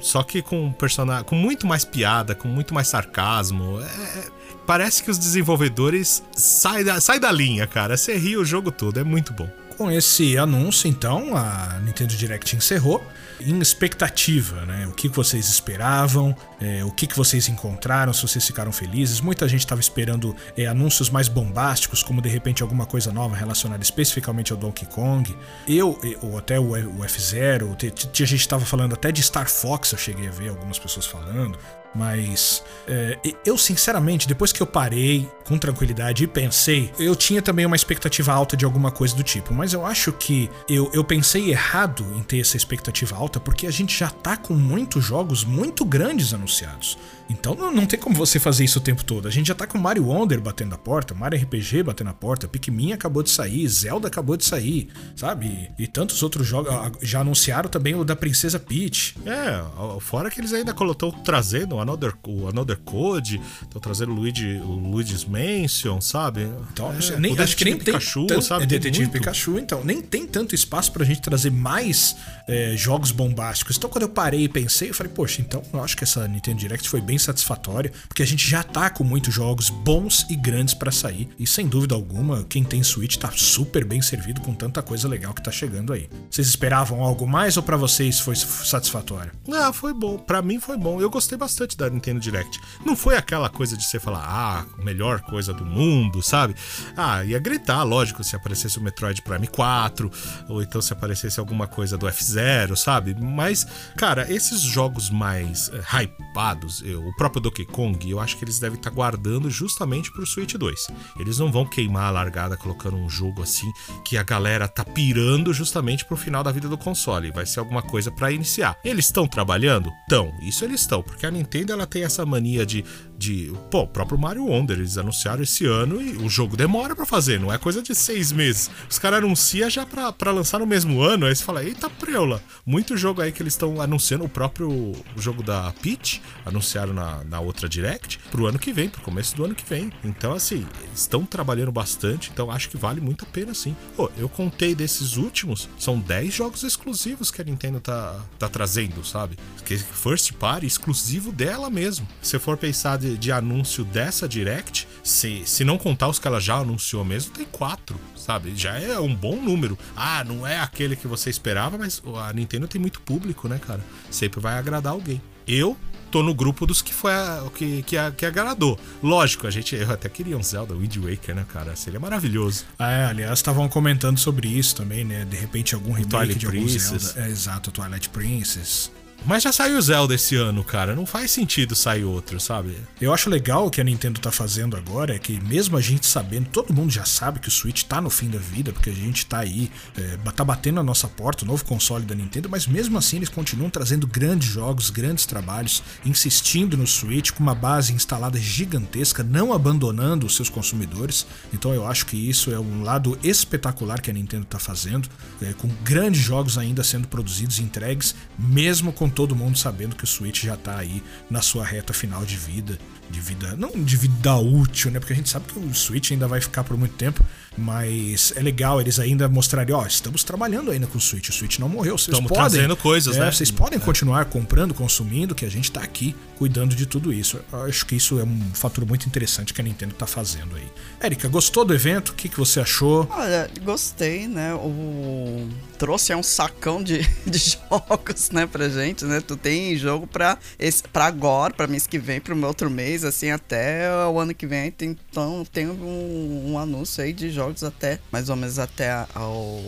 só que com personagem, com muito mais piada, com muito mais sarcasmo. É, é, parece que os desenvolvedores saem da, saem da linha, cara. Você ri o jogo todo, é muito bom. Com esse anúncio, então, a Nintendo Direct encerrou em expectativa, né? O que vocês esperavam, é, o que, vocês encontraram, se vocês ficaram felizes. Muita gente estava esperando é, anúncios mais bombásticos, como de repente alguma coisa nova relacionada especificamente ao Donkey Kong. Eu, ou até o, F-Zero, tinha gente estava falando até de Star Fox, eu cheguei a ver algumas pessoas falando. Mas é, eu, sinceramente, depois que eu parei com tranquilidade e pensei, eu tinha também uma expectativa alta de alguma coisa do tipo. Mas eu acho que eu, eu pensei errado em ter essa expectativa alta, porque a gente já tá com muitos jogos muito grandes anunciados. Então não, tem como você fazer isso o tempo todo. A gente já tá com Mario Wonder batendo a porta, Mario RPG batendo a porta, Pikmin acabou de sair, Zelda acabou de sair, sabe? E, e tantos outros jogos. Já anunciaram também o da Princesa Peach. É, fora que eles ainda estão trazendo o Another, o Another Code, estão trazendo o, Luigi, o Luigi's Mansion, sabe? Então, é, nem, acho que nem Pikachu, tem tanto, sabe? É Detetive Pikachu, então. Nem tem tanto espaço pra gente trazer mais é, jogos bombásticos. Então quando eu parei e pensei, eu falei, poxa, então eu acho que essa Nintendo Direct foi bem satisfatória, porque a gente já tá com muitos jogos bons e grandes para sair. E sem dúvida alguma, quem tem Switch tá super bem servido com tanta coisa legal que tá chegando aí. Vocês esperavam algo mais ou para vocês foi satisfatório? Ah, foi bom. Para mim foi bom. Eu gostei bastante da Nintendo Direct. Não foi aquela coisa de você falar, ah, melhor coisa do mundo, sabe? Ah, ia gritar, lógico, se aparecesse o Metroid Prime 4, ou então se aparecesse alguma coisa do F0, sabe? Mas, cara, esses jogos mais uh, hypados, eu, o próprio Donkey Kong, eu acho que eles devem estar tá guardando justamente pro Switch 2. Eles não vão queimar a largada colocando um jogo assim que a galera tá pirando justamente pro final da vida do console. Vai ser alguma coisa para iniciar. Eles estão trabalhando? Estão. Isso eles estão, porque a Nintendo ela tem essa mania de de. Pô, o próprio Mario Wonder, eles anunciaram esse ano e o jogo demora para fazer, não é coisa de seis meses. Os caras anunciam já pra, lançar no mesmo ano, aí você fala, eita preula. Muito jogo aí que eles estão anunciando, o próprio jogo da Peach, anunciaram na, na outra Direct, pro ano que vem, pro começo do ano que vem. Então, assim, estão trabalhando bastante, então acho que vale muito a pena sim. Pô, eu contei desses últimos, são 10 jogos exclusivos que a Nintendo tá, tá trazendo, sabe? Que first party exclusivo dela mesmo. Se for pensar de de, de anúncio dessa Direct, se, se não contar os que ela já anunciou mesmo, tem quatro, sabe? Já é um bom número. Ah, não é aquele que você esperava, mas a Nintendo tem muito público, né, cara? Sempre vai agradar alguém. Eu tô no grupo dos que foi o que, que, que agradou. Lógico, a gente eu até queria um Zelda Wind Waker, né, cara? Seria maravilhoso. Ah, é, aliás, estavam comentando sobre isso também, né? De repente algum remake Twilight de algum Princess. Zelda. É, exato, Twilight Princess. Mas já saiu Zelda esse ano, cara. Não faz sentido sair outro, sabe? Eu acho legal o que a Nintendo tá fazendo agora é que, mesmo a gente sabendo, todo mundo já sabe que o Switch tá no fim da vida, porque a gente tá aí, é, tá batendo a nossa porta, o novo console da Nintendo, mas mesmo assim eles continuam trazendo grandes jogos, grandes trabalhos, insistindo no Switch com uma base instalada gigantesca, não abandonando os seus consumidores. Então eu acho que isso é um lado espetacular que a Nintendo tá fazendo, é, com grandes jogos ainda sendo produzidos e entregues, mesmo com com todo mundo sabendo que o Switch já tá aí na sua reta final de vida, de vida, não de vida útil, né? Porque a gente sabe que o Switch ainda vai ficar por muito tempo, mas é legal eles ainda mostrarem, ó, estamos trabalhando ainda com o Switch, o Switch não morreu, vocês Estamos podem, trazendo coisas, é, né? Vocês podem é. continuar comprando, consumindo, que a gente tá aqui cuidando de tudo isso. Eu acho que isso é um fator muito interessante que a Nintendo tá fazendo aí. Érica, gostou do evento? O que, que você achou? Olha, gostei, né? O trouxe é um sacão de, de jogos, né, pra gente, né? Tu tem jogo pra, esse, pra agora, pra mês que vem, pro meu outro mês, assim, até o ano que vem. Tem, então tem um, um anúncio aí de jogos até, mais ou menos até ao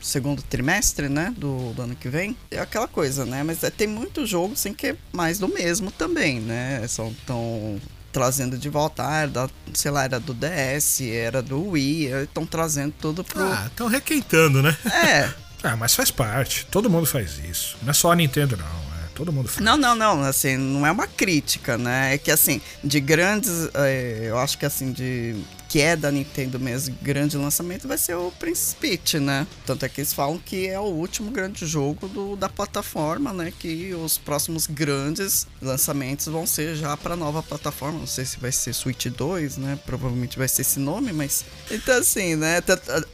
segundo trimestre, né, do, do, ano que vem. É aquela coisa, né, mas é, tem muito jogo, assim, que é mais do mesmo também, né, são tão trazendo de volta, ah, era da, sei lá, era do DS, era do Wii, estão trazendo tudo pro... Ah, estão requentando, né? É, Ah, mas faz parte. Todo mundo faz isso. Não é só a Nintendo, não. É, todo mundo faz. Não, não, não. Assim, não é uma crítica, né? É que, assim, de grandes. É, eu acho que, assim, de que é da Nintendo mesmo, grande lançamento, vai ser o Prince Peach, né? Tanto é que eles falam que é o último grande jogo do, da plataforma, né? Que os próximos grandes lançamentos vão ser já para nova plataforma. Não sei se vai ser Switch 2, né? Provavelmente vai ser esse nome, mas. Então, assim, né?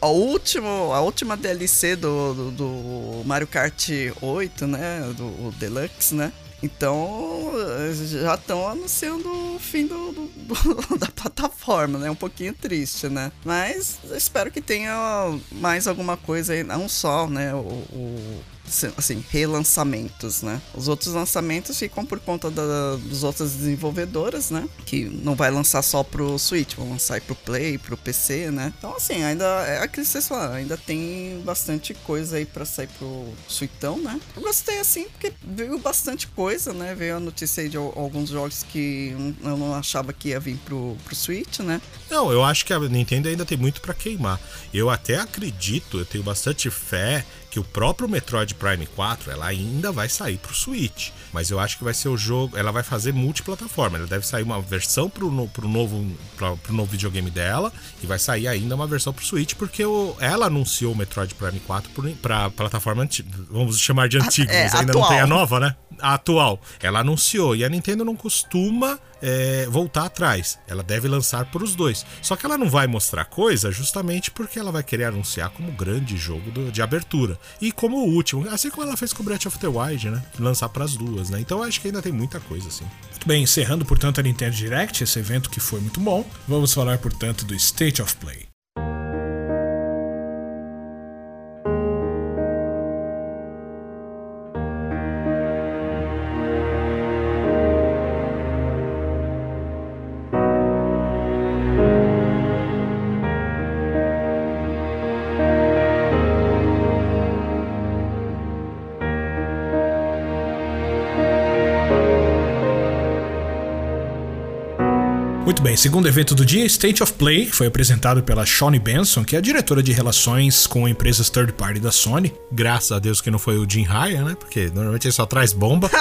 A, última, a última DLC do, do, do Mario Kart 8, né? Do Deluxe, né? Então, já estão anunciando o fim do, do, do, da plataforma, né? Um pouquinho triste, né? Mas espero que tenha mais alguma coisa aí, não só, né? O, o assim, relançamentos, né? Os outros lançamentos ficam por conta da, dos outras desenvolvedoras, né? Que não vai lançar só pro Switch, vão lançar pro Play, pro PC, né? Então, assim, ainda é aquilo que vocês falaram, ainda tem bastante coisa aí para sair pro Suitão, né? Eu gostei, assim, porque veio bastante coisa, né? Veio a notícia aí de alguns jogos que eu não achava que ia vir pro, pro Switch, né? Não, eu acho que a Nintendo ainda tem muito para queimar. Eu até acredito, eu tenho bastante fé que o próprio Metroid Prime 4 ela ainda vai sair pro Switch, mas eu acho que vai ser o jogo, ela vai fazer multiplataforma, ela deve sair uma versão pro, pro, novo, pro, pro novo videogame dela e vai sair ainda uma versão pro Switch, porque o, ela anunciou o Metroid Prime 4 pro, pra plataforma antiga, vamos chamar de antiga, é, mas ainda atual. não tem a nova, né? A atual. Ela anunciou e a Nintendo não costuma é, voltar atrás. Ela deve lançar para os dois. Só que ela não vai mostrar coisa justamente porque ela vai querer anunciar como grande jogo do, de abertura. E como o último, assim como ela fez com Breath of the Wild, né? Lançar para as duas, né? Então acho que ainda tem muita coisa assim. Muito bem, encerrando portanto a Nintendo Direct, esse evento que foi muito bom. Vamos falar portanto do State of Play. Bem, segundo evento do dia, State of Play, foi apresentado pela Shawnee Benson, que é a diretora de relações com empresas third party da Sony. Graças a Deus que não foi o Jim Ryan, né? Porque normalmente ele só traz bomba.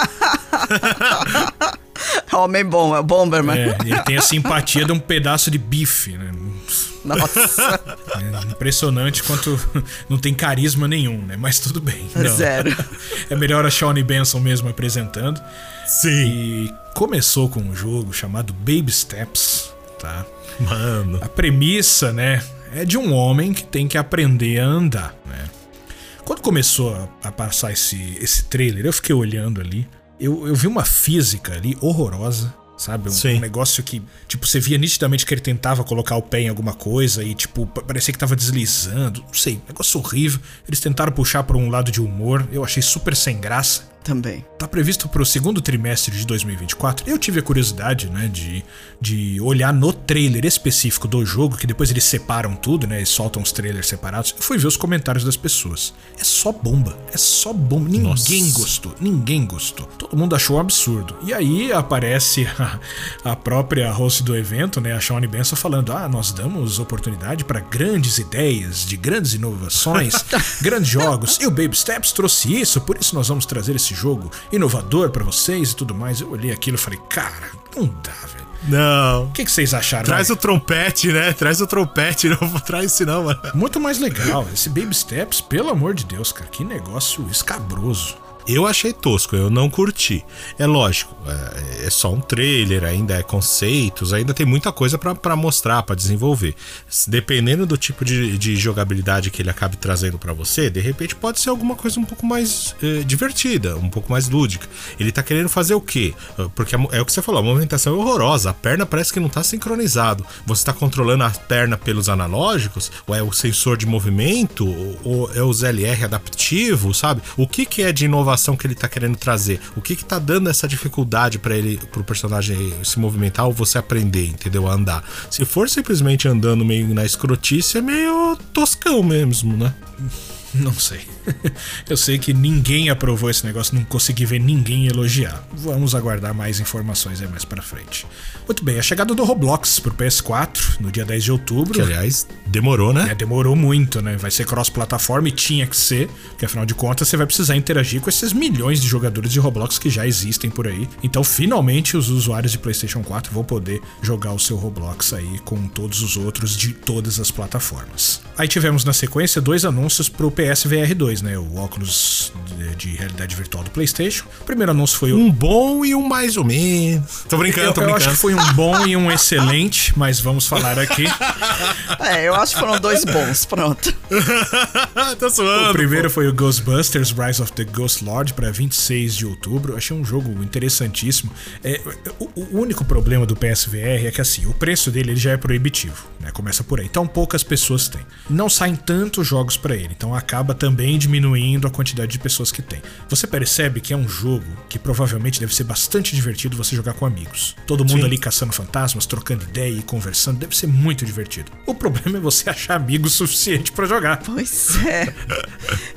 Homem bom, é Bomberman. É, ele tem a simpatia de um pedaço de bife, né? Nossa. É impressionante quanto não tem carisma nenhum, né? Mas tudo bem. Não. Zero. É melhor a Shawnee Benson mesmo apresentando. Sim. E começou com um jogo chamado Baby Steps, tá? Mano. A premissa, né, é de um homem que tem que aprender a andar, né? Quando começou a, a passar esse, esse trailer, eu fiquei olhando ali. Eu, eu vi uma física ali horrorosa sabe? Um, negócio que, tipo, você via nitidamente que ele tentava colocar o pé em alguma coisa e, tipo, parecia que tava deslizando. Não sei, negócio horrível. Eles tentaram puxar para um lado de humor, eu achei super sem graça também. Tá previsto para o segundo trimestre de 2024. Eu tive a curiosidade, né, de, de olhar no trailer específico do jogo, que depois eles separam tudo, né, e soltam os trailers separados. Eu fui ver os comentários das pessoas. É só bomba, é só bomba. Ninguém Nossa. gostou, ninguém gostou. Todo mundo achou um absurdo. E aí aparece a, a própria host do evento, né, a Shawnee Benson falando: "Ah, nós damos oportunidade para grandes ideias, de grandes inovações, grandes jogos. E o Baby Steps trouxe isso, por isso nós vamos trazer esse esse jogo inovador para vocês e tudo mais. Eu olhei aquilo e falei, cara, não dá, velho. Não. O que, que, vocês acharam? Traz o trompete, né? Traz o trompete, não traz isso não, mano. Muito mais legal. Esse Baby Steps, pelo amor de Deus, cara, que negócio escabroso. Eu achei tosco, eu não curti. É lógico, é, é só um trailer, ainda é conceitos, ainda tem muita coisa para mostrar, para desenvolver. Dependendo do tipo de, de, jogabilidade que ele acabe trazendo para você, de repente pode ser alguma coisa um pouco mais é, divertida, um pouco mais lúdica. Ele tá querendo fazer o quê? Ah, porque é o que você falou, a movimentação é horrorosa, a perna parece que não tá sincronizado. Você tá controlando a perna pelos analógicos, ou é o sensor de movimento, ou é os LR adaptivo, sabe? O que, que é de inovação? Inovação que ele tá querendo trazer? O que que tá dando essa dificuldade para ele, pro personagem se movimentar ou você aprender, entendeu? A andar. Se for simplesmente andando meio na escrotice, é meio toscão mesmo, né? Não sei. Eu sei que ninguém aprovou esse negócio, não consegui ver ninguém elogiar. Vamos aguardar mais informações aí mais pra frente. Muito bem, a chegada do Roblox pro PS4 no dia 10 de outubro. Que, aliás, demorou, né? É, demorou muito, né? Vai ser cross-plataforma e tinha que ser, porque afinal de contas você vai precisar interagir com esses milhões de jogadores de Roblox que já existem por aí. Então, finalmente, os usuários de PlayStation 4 vão poder jogar o seu Roblox aí com todos os outros de todas as plataformas. Aí tivemos na sequência dois anúncios pro PSVR 2, né? O óculos de, de realidade virtual do PlayStation. O primeiro anúncio foi o. Um bom e um mais ou menos. Tô brincando, eu, tô eu brincando. acho que foi um bom e um excelente, mas vamos falar aqui. É, eu acho que foram dois bons, pronto. Tô zoando. O primeiro foi o Ghostbusters Rise of the Ghost Lord para 26 de outubro. Eu achei um jogo interessantíssimo. É, o, o único problema do PSVR é que assim, o preço dele ele já é proibitivo, né? Começa por aí. Então poucas pessoas têm. Não saem tantos jogos para ele, então acaba também diminuindo a quantidade de pessoas que tem. Você percebe que é um jogo que provavelmente deve ser bastante divertido você jogar com amigos. Todo mundo Sim. ali caçando fantasmas, trocando ideia e conversando, deve ser muito divertido. O problema é você achar amigos suficiente para jogar. Pois é.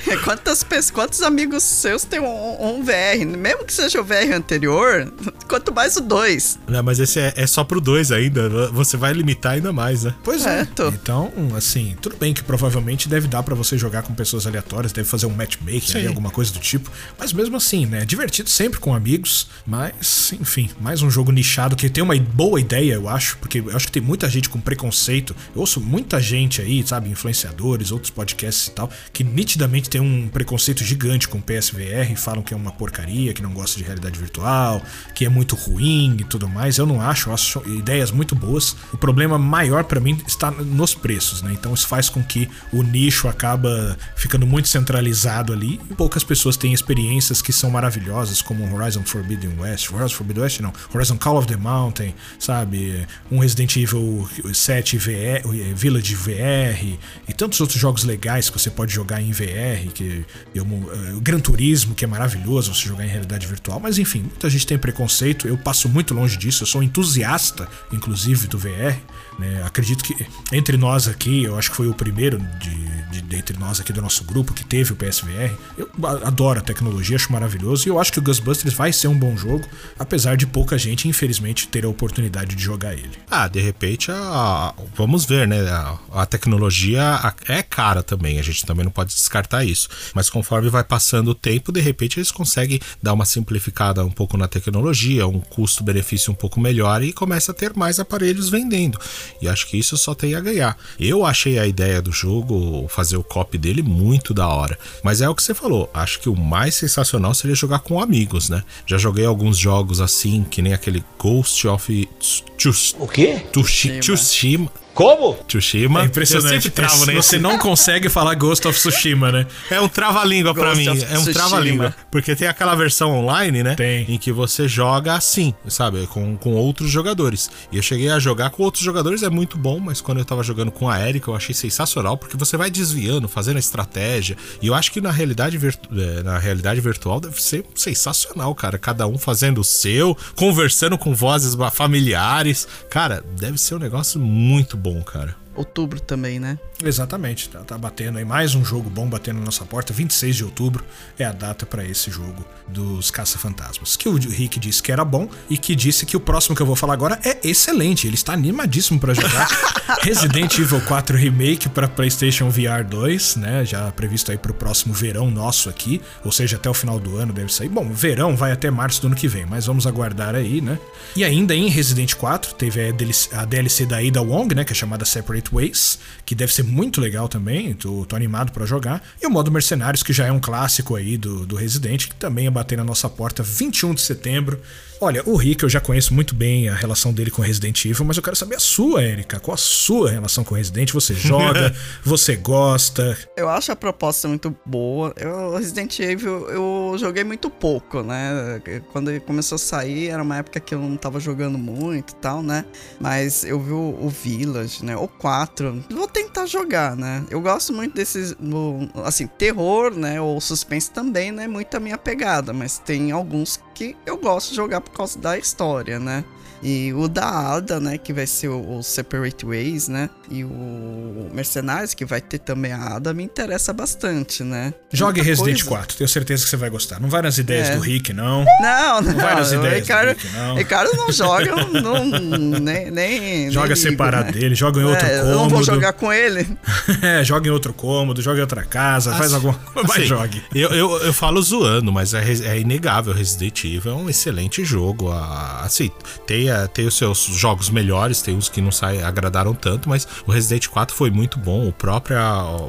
É, Quantas pessoas, quantos amigos seus têm um, um VR? Mesmo que seja o VR anterior, quanto mais o 2. Não, mas esse é, é só pro dois ainda. Você vai limitar ainda mais, né? Pois é. Certo. Então, assim, tudo bem que provavelmente deve dar pra você jogar com pessoas aleatórias, deve fazer um matchmaking, Sim. alguma coisa do tipo. Mas mesmo assim, né? Divertido sempre com amigos. Mas, enfim, mais um jogo nichado que tem uma boa ideia, eu acho, porque eu acho que tem muita gente com preconceito. Eu ouço muita gente aí, sabe, influenciadores, outros podcasts e tal, que nitidamente tem um preconceito gigante com PSVR e falam que é uma porcaria, que não gosta de realidade virtual, que é muito ruim e tudo mais. Eu não acho, eu acho ideias muito boas. O problema maior pra mim está nos preços, né? Então isso faz com que o nicho acaba ficando muito centralizado ali e poucas pessoas têm experiências que são maravilhosas, como Horizon Forbidden West, Horizon Forbidden West não, Horizon Call of the Mountain, sabe? Um Resident Evil 7 VR, Village VR e tantos outros jogos legais que você pode jogar em VR, que eh, o Gran Turismo, que é maravilhoso você jogar em realidade virtual, mas enfim, muita gente tem preconceito, eu passo muito longe disso, eu sou entusiasta, inclusive, do VR. Né? Acredito que entre nós aqui, eu acho que foi o primeiro de, de, entre nós aqui do nosso grupo que teve o PSVR. Eu adoro a tecnologia, acho maravilhoso e eu acho que o Ghostbusters vai ser um bom jogo, apesar de pouca gente, infelizmente, ter a oportunidade de jogar ele. Ah, de repente, a, vamos ver, né? A, a tecnologia é cara também, a gente também não pode descartar isso. Mas conforme vai passando o tempo, de repente eles conseguem dar uma simplificada um pouco na tecnologia, um custo-benefício um pouco melhor e começa a ter mais aparelhos vendendo. E acho que isso só tem a ganhar. Eu achei a ideia do jogo, fazer o copy dele, muito da hora. Mas é o que você falou, acho que o mais sensacional seria jogar com amigos, né? Já joguei alguns jogos assim, que nem aquele Ghost of Tsushima. O quê? Tsushima. Como? Tsushima. É impressionante. Eu sempre travo nesse. Você não consegue falar Ghost of Tsushima, né? É um trava-língua pra mim. É um Tsushima. trava-língua. Porque tem aquela versão online, né? Tem. Em que você joga assim, sabe? Com, com outros jogadores. E eu cheguei a jogar com outros jogadores, é muito bom, mas quando eu tava jogando com a Erika, eu achei sensacional, porque você vai desviando, fazendo a estratégia. E eu acho que na realidade, virtu- eh, na realidade virtual deve ser sensacional, cara. Cada um fazendo o seu, conversando com vozes familiares. Cara, deve ser um negócio muito bom, cara. Outubro também, né? Exatamente, tá, tá batendo aí mais um jogo bom batendo na nossa porta. 26 de outubro é a data pra esse jogo dos Caça-Fantasmas. Que o Rick disse que era bom e que disse que o próximo que eu vou falar agora é excelente. Ele está animadíssimo pra jogar Resident Evil 4 Remake pra PlayStation VR 2, né? Já previsto aí pro próximo verão nosso aqui, ou seja, até o final do ano deve sair. Bom, verão vai até março do ano que vem, mas vamos aguardar aí, né? E ainda em Resident 4 teve a DLC, a DLC da Ada Wong, né? Que é chamada Separate Ways, que deve ser muito legal também. Tô, tô animado pra jogar. E o modo Mercenários, que já é um clássico aí do, do Resident, que também ia bater na nossa porta 21 de setembro. Olha, o Rick eu já conheço muito bem a relação dele com Resident Evil, mas eu quero saber a sua, Erika. Qual a sua relação com Resident? Você joga? você gosta? Eu acho a proposta muito boa. Eu, Resident Evil eu joguei muito pouco, né? Quando ele começou a sair, era uma época que eu não tava jogando muito e tal, né? Mas eu vi o, o Village, né? O 4. Vou tentar jogar, né? Eu gosto muito desses. Assim, terror, né? Ou suspense também, né? Muito a minha pegada. Mas tem alguns que eu gosto de jogar por causa da história, né? E o da Ada, né, que vai ser o, o, Separate Ways, né? E o Mercenários, que vai ter também a Ada, me interessa bastante, né? Jogue Muita Resident coisa. 4, tenho certeza que você vai gostar. Não vai nas ideias é. do Rick, não. Não, não. Não vai nas ideias Ricardo, do Rick, não. Ricardo não joga, não, nem, nem. Joga nem separado ligo, né? dele, joga em outro é, cômodo. Eu não vou jogar com ele. é, joga em outro cômodo, joga em outra casa, assim, faz alguma coisa, assim, jogue. Eu, eu, eu falo zoando, mas é, é inegável. Resident Evil é um excelente jogo. Assim, tem a tem os seus jogos melhores, tem uns que não sai, agradaram tanto, mas o Resident 4 foi muito bom. O próprio,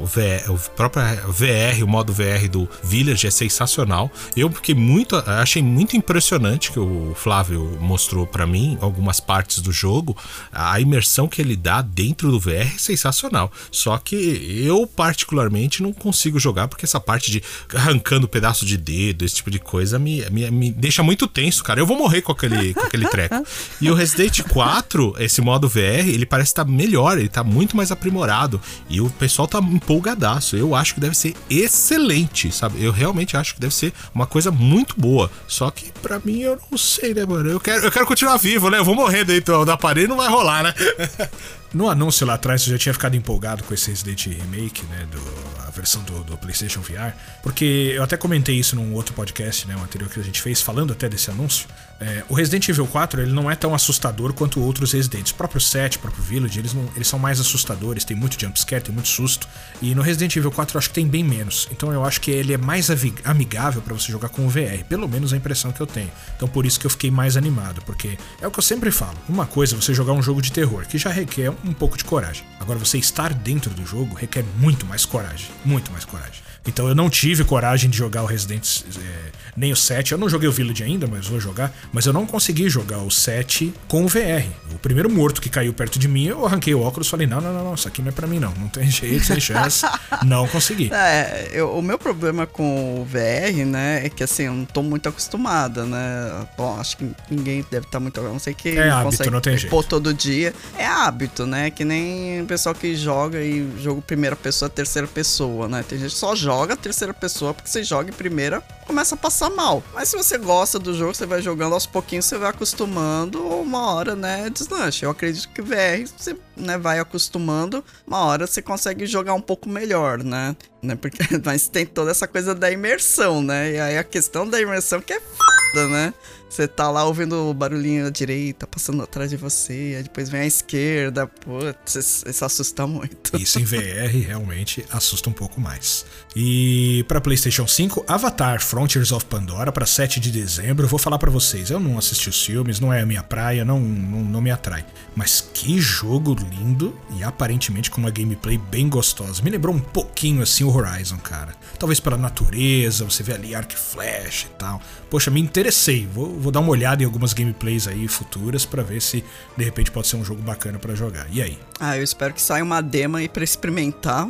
VR, o próprio VR, o modo VR do Village é sensacional. Eu fiquei muito, achei muito impressionante que o Flávio mostrou para mim algumas partes do jogo. A imersão que ele dá dentro do VR é sensacional. Só que eu particularmente não consigo jogar porque essa parte de arrancando pedaço de dedo, esse tipo de coisa me, me, me deixa muito tenso, cara. Eu vou morrer com aquele, com aquele treco. E o Resident 4, esse modo VR, ele parece estar tá melhor, ele tá muito mais aprimorado. E o pessoal tá empolgadaço. Eu acho que deve ser excelente, sabe? Eu realmente acho que deve ser uma coisa muito boa. Só que para mim eu não sei, né, mano? Eu quero, eu quero continuar vivo, né? Eu vou morrer dentro da parede, não vai rolar, né? No anúncio lá atrás, você já tinha ficado empolgado com esse Resident Remake, né? Do, a versão do, do, PlayStation VR. Porque eu até comentei isso num outro podcast, né? O anterior que a gente fez, falando até desse anúncio. É, o Resident Evil 4 ele não é tão assustador quanto outros Residents. O próprio 7, o próprio Village, eles, não, eles são mais assustadores, tem muito jumpscare, tem muito susto. E no Resident Evil 4 eu acho que tem bem menos. Então eu acho que ele é mais amigável para você jogar com o VR. Pelo menos a impressão que eu tenho. Então por isso que eu fiquei mais animado. Porque é o que eu sempre falo. Uma coisa é você jogar um jogo de terror, que já requer um pouco de coragem. Agora você estar dentro do jogo requer muito mais coragem. Muito mais coragem. Então eu não tive coragem de jogar o Resident é, nem o 7. Eu não joguei o Village ainda, mas vou jogar. Mas eu não consegui jogar o 7 com o VR. O primeiro morto que caiu perto de mim, eu arranquei o óculos e falei: não, não, não, não, isso aqui não é pra mim, não. Não tem jeito, sem chance. não consegui. É, eu, o meu problema com o VR, né, é que assim, eu não tô muito acostumada, né? Bom, acho que ninguém deve estar tá muito. Não sei que. É hábito, não tem jeito. Pôr todo dia. É hábito, né? Que nem o pessoal que joga e joga primeira pessoa, terceira pessoa, né? Tem gente que só joga terceira pessoa porque você joga em primeira, começa a passar mal. Mas se você gosta do jogo, você vai jogando aos pouquinhos, você vai acostumando, uma hora, né, deslancha. Eu acredito que VR, você né, vai acostumando, uma hora você consegue jogar um pouco melhor, né? né? Porque, mas tem toda essa coisa da imersão, né? E aí a questão da imersão que é foda, né? Você tá lá ouvindo o barulhinho à direita, passando atrás de você, aí depois vem a esquerda, putz, isso assusta muito. Isso em VR realmente assusta um pouco mais. E para PlayStation 5, Avatar Frontiers of Pandora para 7 de dezembro. Vou falar para vocês, eu não assisti os filmes, não é a minha praia, não, não, não me atrai. Mas que jogo lindo e aparentemente com uma gameplay bem gostosa. Me lembrou um pouquinho assim o Horizon, cara. Talvez pela natureza, você vê ali arco e flash e tal. Poxa, me interessei. Vou, vou dar uma olhada em algumas gameplays aí futuras para ver se de repente pode ser um jogo bacana para jogar. E aí? Ah, eu espero que saia uma demo aí pra experimentar.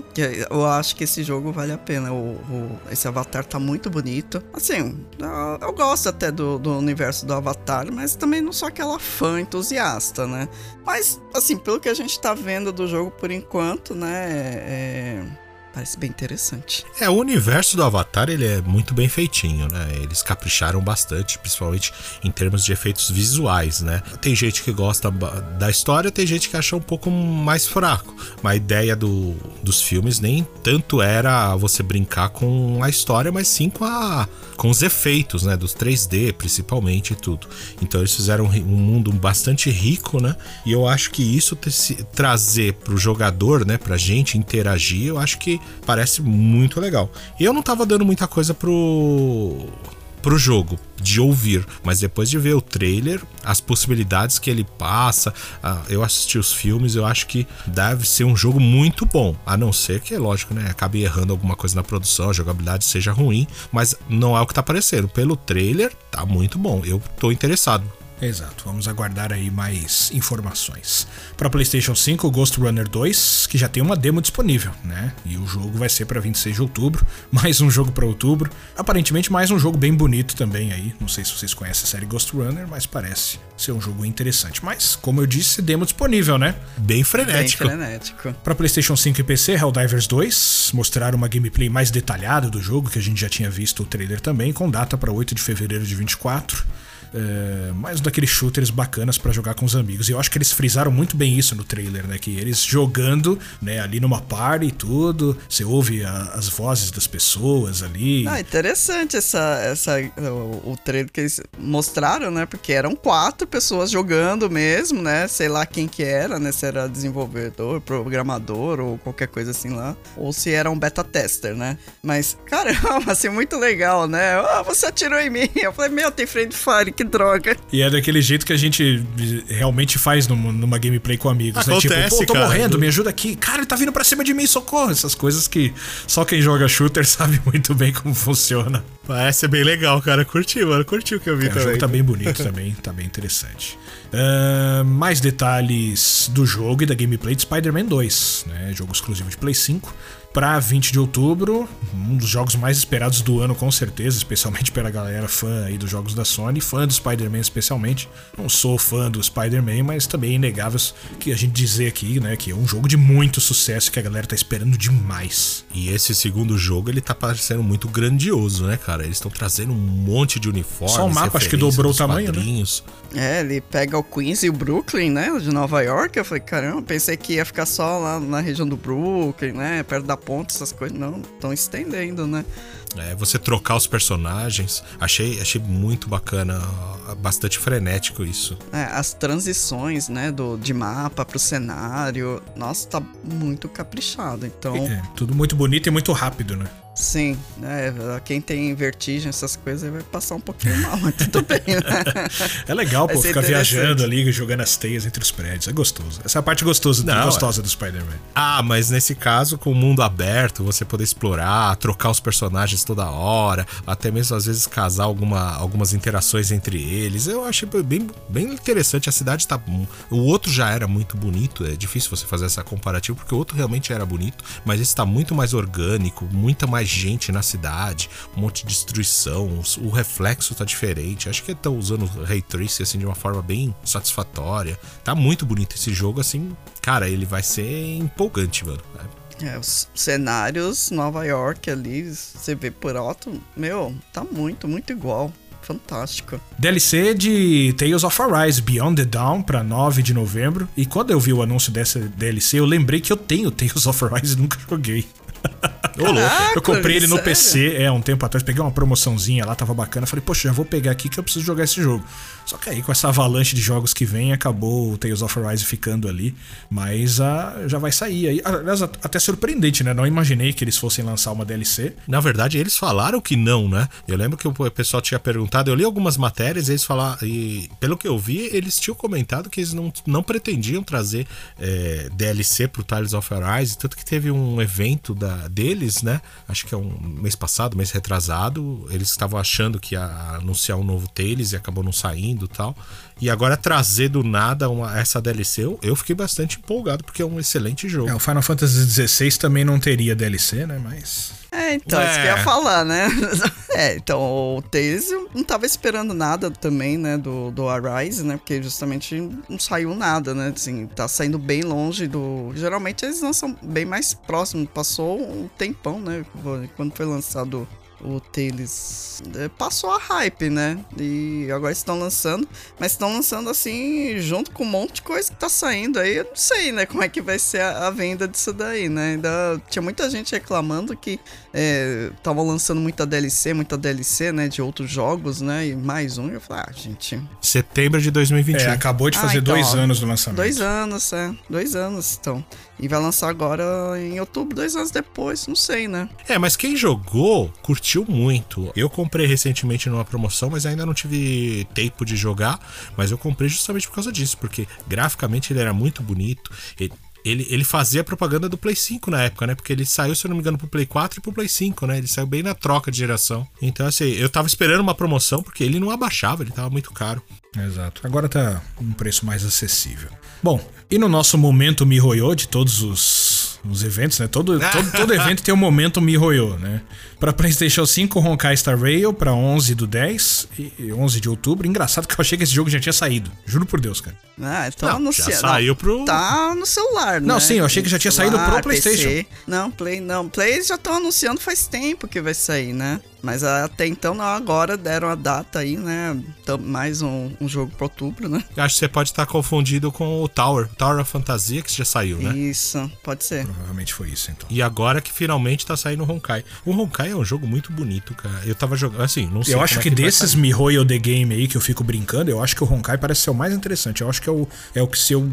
Eu acho que esse jogo vale a pena. O, o esse Avatar tá muito bonito. Assim, eu, gosto até do, do, universo do Avatar, mas também não sou aquela fã entusiasta, né? Mas, assim, pelo que a gente tá vendo do jogo por enquanto, né? É Parece bem interessante. É, o universo do Avatar ele é muito bem feitinho, né? Eles capricharam bastante, principalmente em termos de efeitos visuais, né? Tem gente que gosta da história, tem gente que acha um pouco mais fraco. Mas a ideia do, dos filmes nem tanto era você brincar com a história, mas sim com, a, com os efeitos, né? Dos 3D, principalmente e tudo. Então eles fizeram um mundo bastante rico, né? E eu acho que isso trazer pro jogador, né? Pra gente interagir, eu acho que parece muito legal. E eu não tava dando muita coisa pro pro jogo, de ouvir, mas depois de ver o trailer, as possibilidades que ele passa, eu assisti os filmes, eu acho que deve ser um jogo muito bom, a não ser que, lógico, né, acabe errando alguma coisa na produção, a jogabilidade seja ruim, mas não é o que tá aparecendo. Pelo trailer, tá muito bom, eu tô interessado. Exato, vamos aguardar aí mais informações. Para PlayStation 5, Ghost Runner 2, que já tem uma demo disponível, né? E o jogo vai ser para 26 de outubro, mais um jogo para outubro. Aparentemente mais um jogo bem bonito também aí. Não sei se vocês conhecem a série Ghost Runner, mas parece ser um jogo interessante. Mas, como eu disse, demo disponível, né? Bem frenético. Bem frenético. Para PlayStation 5 e PC, Helldivers 2 mostraram uma gameplay mais detalhada do jogo, que a gente já tinha visto o trailer também, com data para 8 de fevereiro de 24 é, mais daqueles shooters bacanas para jogar com os amigos. E eu acho que eles frisaram muito bem isso no trailer, né? Que eles jogando, né, ali numa party e tudo, você ouve a, as vozes das pessoas ali. Ah, interessante essa, essa, o, o, trailer que eles mostraram, né? Porque eram quatro pessoas jogando mesmo, né? Sei lá quem que era, né? Se era desenvolvedor, programador ou qualquer coisa assim lá. Ou se era um beta tester, né? Mas, caramba, assim, muito legal, né? Ah, você atirou em mim. Eu falei, meu, tem friend fire, que droga. E é daquele jeito que a gente realmente faz numa, numa gameplay com amigos, Acontece, né? Tipo, pô, tô cara. morrendo, me ajuda aqui. Cara, ele tá vindo pra cima de mim, socorro. Essas coisas que só quem joga shooter sabe muito bem como funciona. Parece ser bem legal, cara. Curti, mano. Curti o que eu vi é, também. O jogo tá bem bonito também, tá bem interessante. Uh, mais detalhes do jogo e da gameplay de Spider-Man 2, né? Jogo exclusivo de Play 5 para 20 de outubro, um dos jogos mais esperados do ano com certeza, especialmente pela galera fã aí dos jogos da Sony, fã do Spider-Man especialmente. Não sou fã do Spider-Man, mas também é inegável que a gente dizer aqui, né, que é um jogo de muito sucesso que a galera tá esperando demais. E esse segundo jogo, ele tá parecendo muito grandioso, né, cara? Eles estão trazendo um monte de uniformes, Só o mapa acho que dobrou o tamanho, né? É, ele pega o Queens e o Brooklyn, né, de Nova York. Eu falei, caramba, pensei que ia ficar só lá na região do Brooklyn, né, perto da ponte, essas coisas. Não, estão estendendo, né? É, você trocar os personagens, achei, achei muito bacana, bastante frenético isso. É, as transições, né, do, de mapa pro cenário, nossa, tá muito caprichado, então... É, tudo muito bonito e muito rápido, né? Sim, né? Quem tem vertigem, essas coisas, vai passar um pouquinho mal, mas tudo bem, né? É legal, pô, ficar viajando ali, jogando as teias entre os prédios. É gostoso. Essa é a parte gostosa, Não, gostosa é... do Spider-Man. Ah, mas nesse caso, com o mundo aberto, você poder explorar, trocar os personagens toda hora, até mesmo às vezes casar alguma, algumas interações entre eles. Eu achei bem, bem interessante. A cidade tá. O outro já era muito bonito, é difícil você fazer essa comparativa, porque o outro realmente era bonito, mas esse tá muito mais orgânico, muita mais gente na cidade, um monte de destruição, o reflexo tá diferente. Acho que estão usando o Ray Tracing assim de uma forma bem satisfatória. Tá muito bonito esse jogo assim. Cara, ele vai ser empolgante, mano. É, os cenários, Nova York ali, você vê por alto, meu, tá muito, muito igual. Fantástico. DLC de Tales of Arise Beyond the Dawn para 9 de novembro. E quando eu vi o anúncio dessa DLC, eu lembrei que eu tenho Tales of Arise e nunca joguei. Caraca, eu comprei ele no sério? PC, é, um tempo atrás, peguei uma promoçãozinha lá, tava bacana. Falei, poxa, já vou pegar aqui que eu preciso jogar esse jogo. Só que aí com essa avalanche de jogos que vem, acabou o Tales of Arise ficando ali. Mas ah, já vai sair aí. Aliás, até surpreendente, né? Não imaginei que eles fossem lançar uma DLC. Na verdade, eles falaram que não, né? Eu lembro que o pessoal tinha perguntado, eu li algumas matérias e eles falaram. E pelo que eu vi, eles tinham comentado que eles não, não pretendiam trazer é, DLC pro Tales of Arise. Tanto que teve um evento da, deles, né? Acho que é um mês passado, mês retrasado. Eles estavam achando que ia anunciar um novo Tales e acabou não saindo tal. E agora trazer do nada uma, essa DLC, eu, eu, fiquei bastante empolgado, porque é um excelente jogo. É, o Final Fantasy XVI também não teria DLC, né? Mas. É, então, é. isso que eu ia falar, né? é, então, o Tales não tava esperando nada também, né, do, do Arise, né? Porque justamente não saiu nada, né? Assim, tá saindo bem longe do. Geralmente eles lançam bem mais próximo. Passou um tempão, né? Quando foi lançado o Tales é, passou a hype, né? E agora estão lançando, mas estão lançando assim, junto com um monte de coisa que tá saindo aí. Eu não sei, né, como é que vai ser a, a venda disso daí, né? Ainda tinha muita gente reclamando que estavam é, lançando muita DLC, muita DLC, né, de outros jogos, né? E mais um. Eu falei, ah, gente. Setembro de 2021. É, acabou de fazer ah, então, dois ó, anos do lançamento. Dois anos, é. Dois anos, então. E vai lançar agora em outubro, dois anos depois, não sei, né? É, mas quem jogou curtiu muito. Eu comprei recentemente numa promoção, mas ainda não tive tempo de jogar. Mas eu comprei justamente por causa disso, porque graficamente ele era muito bonito. Ele ele, ele fazia propaganda do Play 5 na época, né? Porque ele saiu, se eu não me engano, pro Play 4 e pro Play 5, né? Ele saiu bem na troca de geração. Então, assim, eu tava esperando uma promoção porque ele não abaixava, ele tava muito caro. Exato. Agora tá um preço mais acessível. Bom, e no nosso momento MiHoYo de todos os, os eventos, né? Todo, todo, todo evento tem um momento MiHoYo, né? Pra PlayStation 5, Honkai Star Rail pra 11 do 10 e 11 de outubro. Engraçado que eu achei que esse jogo já tinha saído. Juro por Deus, cara. Ah, então Não, anuncia- já saiu pro- Tá no celular, né? Não, sim, eu achei que já tinha saído pro PlayStation. PC. Não, Play não. Play eles já estão anunciando faz tempo que vai sair, né? Mas até então, não, agora deram a data aí, né? Mais um, um jogo pra outubro, né? Eu acho que você pode estar confundido com o Tower, Tower of Fantasia, que já saiu, né? Isso, pode ser. Provavelmente foi isso, então. E agora que finalmente tá saindo o Honkai. O Honkai é um jogo muito bonito, cara. Eu tava jogando, assim, não sei. Eu acho é que vai desses. MiHoYo The Game aí que eu fico brincando, eu acho que o Honkai parece ser o mais interessante. Eu acho que é o, é o que se eu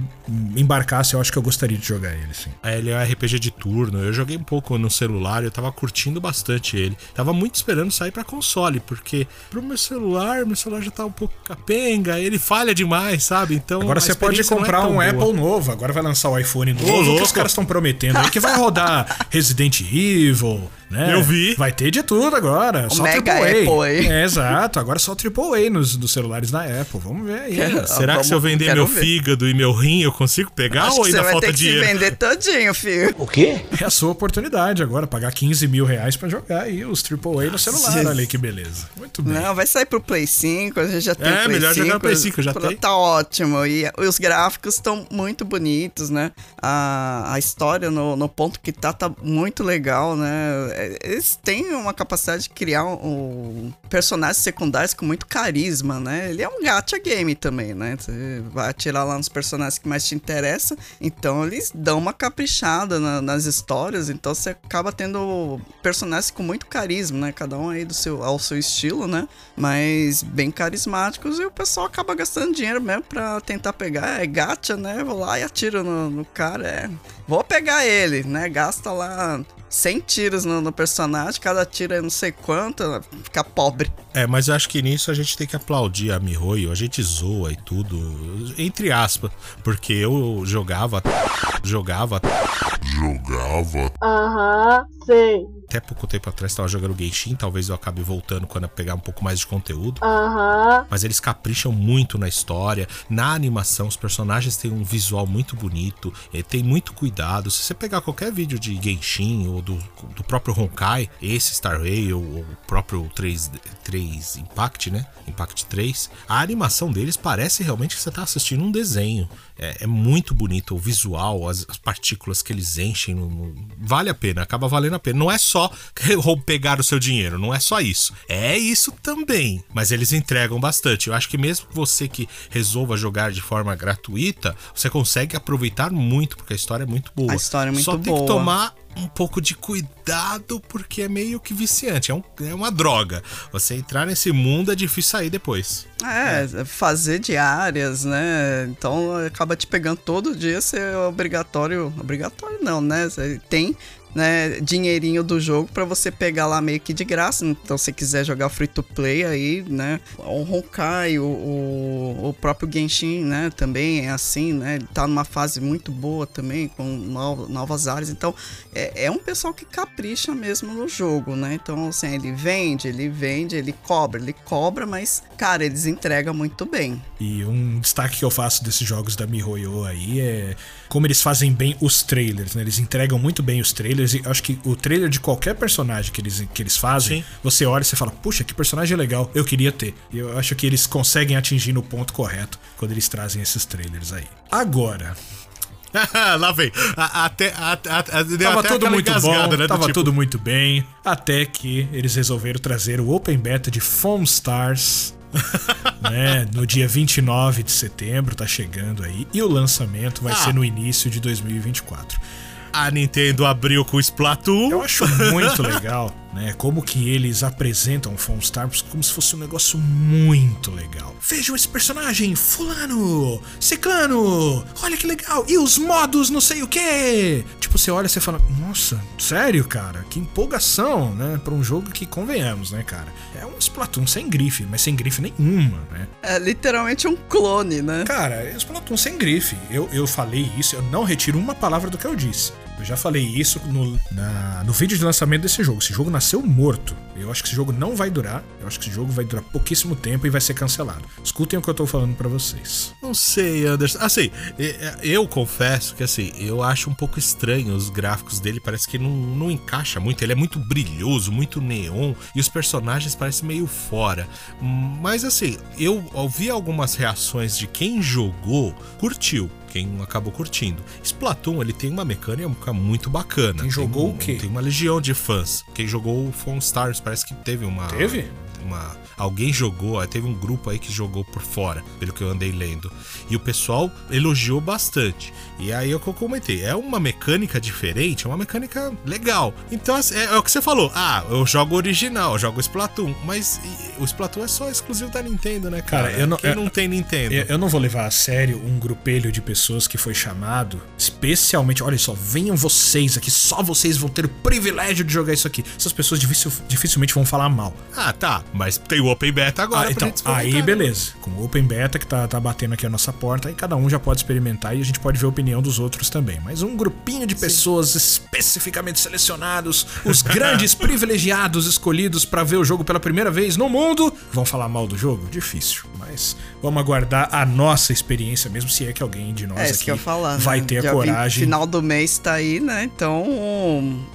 embarcasse, eu acho que eu gostaria de jogar ele, sim. É, Ele é um RPG de turno. Eu joguei um pouco no celular, eu tava curtindo bastante ele. Tava muito esperando sair pra console, porque pro meu celular, meu celular já tá um pouco capenga, ele falha demais, sabe? Então. Agora você pode é comprar tão um boa. Apple novo, agora vai lançar o iPhone novo, que louco. os caras estão prometendo aí que vai rodar Resident Evil, né? Eu vi. Vai ter de tudo agora, só Mega AAA. Apple aí. É, exato, agora só AAA nos, nos celulares da Apple, vamos ver aí. Quero- Será que se eu Vamos- vender meu ver. fígado e meu rim eu consigo pegar Acho ou que você ainda vai falta ter que dinheiro? se vender todinho, filho. É a sua oportunidade agora, pagar 15 mil reais pra jogar aí os AAA no celular, Jesus. olha aí que beleza. Muito bem. Não, vai sair pro Play 5, a gente já tem É, Play melhor 5. jogar no Play 5, já tem. Tá ótimo. E os gráficos estão muito bonitos, né? A, a história no, no ponto que tá, tá muito legal, né? Eles têm uma capacidade de criar um, um personagens secundários com muito carisma, né? Ele é um gacha game também, né? Você vai atirar lá nos personagens que mais te interessam. Então eles dão uma caprichada na- nas histórias. Então você acaba tendo personagens com muito carisma, né? Cada um aí do seu, ao seu estilo, né? Mas bem carismáticos. E o pessoal acaba gastando dinheiro mesmo pra tentar pegar. É gacha, né? Vou lá e atiro no, no cara. É. Vou pegar ele, né? Gasta lá 100 tiros no, no personagem. Cada tiro é não sei quanto. Fica pobre. É, mas eu acho que nisso a gente tem que aplaudir a Mihoyo, a gente zoa e tudo, entre aspas, porque eu jogava, jogava, Jogava. Aham, sei. Até pouco tempo atrás tava jogando Genshin, talvez eu acabe voltando quando eu pegar um pouco mais de conteúdo. Aham. Mas eles capricham muito na história, na animação, os personagens têm um visual muito bonito, eh, tem muito cuidado. Se você pegar qualquer vídeo de Genshin ou do, do próprio Honkai, esse Star Rail ou o próprio 3, 3 Impact, né? Impact 3, a animação deles parece realmente que você tá assistindo um desenho. É, é muito bonito o visual, as, as partículas que eles enchem. no- no- vale a pena, acaba valendo a pena. Não é só pegar o seu dinheiro, não é só isso. É isso também. Mas eles entregam bastante. Eu acho que mesmo você que resolva jogar de forma gratuita, você consegue aproveitar muito, porque a história é muito boa. A história é muito Só tem boa. que tomar um pouco de cuidado, porque é meio que viciante. É, um- é uma droga. Você entrar nesse mundo é difícil sair depois. É, fazer diárias, né? Então acaba te pegando todo dia, você é obrigatório. Obrigatório não, né? Você tem. Né, dinheirinho do jogo pra você pegar lá meio que de graça. Então, se quiser jogar free to play aí, né? O Honkai, o, o, o próprio Genshin, né? Também é assim, né? Ele tá numa fase muito boa também, com no- novas áreas. Então, é, é um pessoal que capricha mesmo no jogo, né? Então, assim, ele vende, ele vende, ele cobra, ele cobra, mas, cara, eles entregam muito bem. E um destaque que eu faço desses jogos da MiHoYo aí é como eles fazem bem os trailers, né? Eles entregam muito bem os trailers e acho que o trailer de qualquer personagem que eles, que eles fazem, Sim. você olha e você fala, puxa, que personagem legal, eu queria ter. E eu acho que eles conseguem atingir no ponto correto quando eles trazem esses trailers aí. Agora, Lá vem. Até, tava até tudo muito bom, né, tava tipo, tudo muito bem, até que eles resolveram trazer o Open Beta de Foam Stars, né, no dia 29 de setembro, tá chegando aí, e o lançamento vai Ah. ser no início de 2024. A Nintendo abriu com o Splatoon. Eu acho muito legal né? Como que eles apresentam o Stars como se fosse um negócio muito legal. Vejam esse personagem, fulano, ciclano, olha que legal. E os modos não sei o que. Tipo, você olha e você fala, nossa, sério, cara? Que empolgação, né? Pra um jogo que convenhamos, né, cara? É um Splatoon sem grife, mas sem grife nenhuma, né? É literalmente um clone, né? Cara, é Splatoon sem grife. Eu, eu falei isso, eu não retiro uma palavra do que eu disse. Eu já falei isso no, na- no vídeo de lançamento desse jogo. Esse jogo nasceu morto. Eu acho que esse jogo não vai durar. Eu acho que esse jogo vai durar pouquíssimo tempo e vai ser cancelado. Escutem o que eu tô falando pra vocês. Não sei, Anderson. Assim, eu confesso que assim, eu acho um pouco estranho os gráficos dele, parece que não, não encaixa muito. Ele é muito brilhoso, muito neon, e os personagens parecem meio fora. Mas assim, eu ouvi algumas reações de quem jogou, curtiu. Quem acabou curtindo. Splatoon, ele tem uma mecânica muito bacana. Quem jogou Tem o quê? Tem uma legião de fãs. Quem jogou o Phone Stars, parece que teve uma. Teve? uma- alguém jogou, teve um grupo aí que jogou por fora, pelo que eu andei lendo. E o pessoal elogiou bastante. E aí é o que eu comentei, é uma mecânica diferente, é uma mecânica legal. Então assim, é, é o que você falou, ah, eu jogo original, eu jogo Splatoon, mas o Splatoon é só exclusivo da Nintendo, né, cara? Cara, eu não- Quem eu- não tem Nintendo? Eu, eu não vou levar a sério um grupelho de pessoas que foi chamado, especialmente, olha só, venham vocês aqui, só vocês vão ter o privilégio de jogar isso aqui. Essas pessoas dificil- dificilmente vão falar mal. Ah, tá, mas tem o Open Beta agora Ah, então, aí né? beleza. Com o Open Beta que tá, tá batendo aqui a nossa porta, aí cada um já pode experimentar e a gente pode ver a opinião dos outros também. Mas um grupinho de pessoas especificamente selecionados, os grandes privilegiados escolhidos pra ver o jogo pela primeira vez no mundo, vão falar mal do jogo? Difícil. Mas vamos aguardar a nossa experiência mesmo, se é que alguém de nós É aqui que eu ia falar. vai né? ter a Dia 20, coragem. final do mês tá aí, né? Então,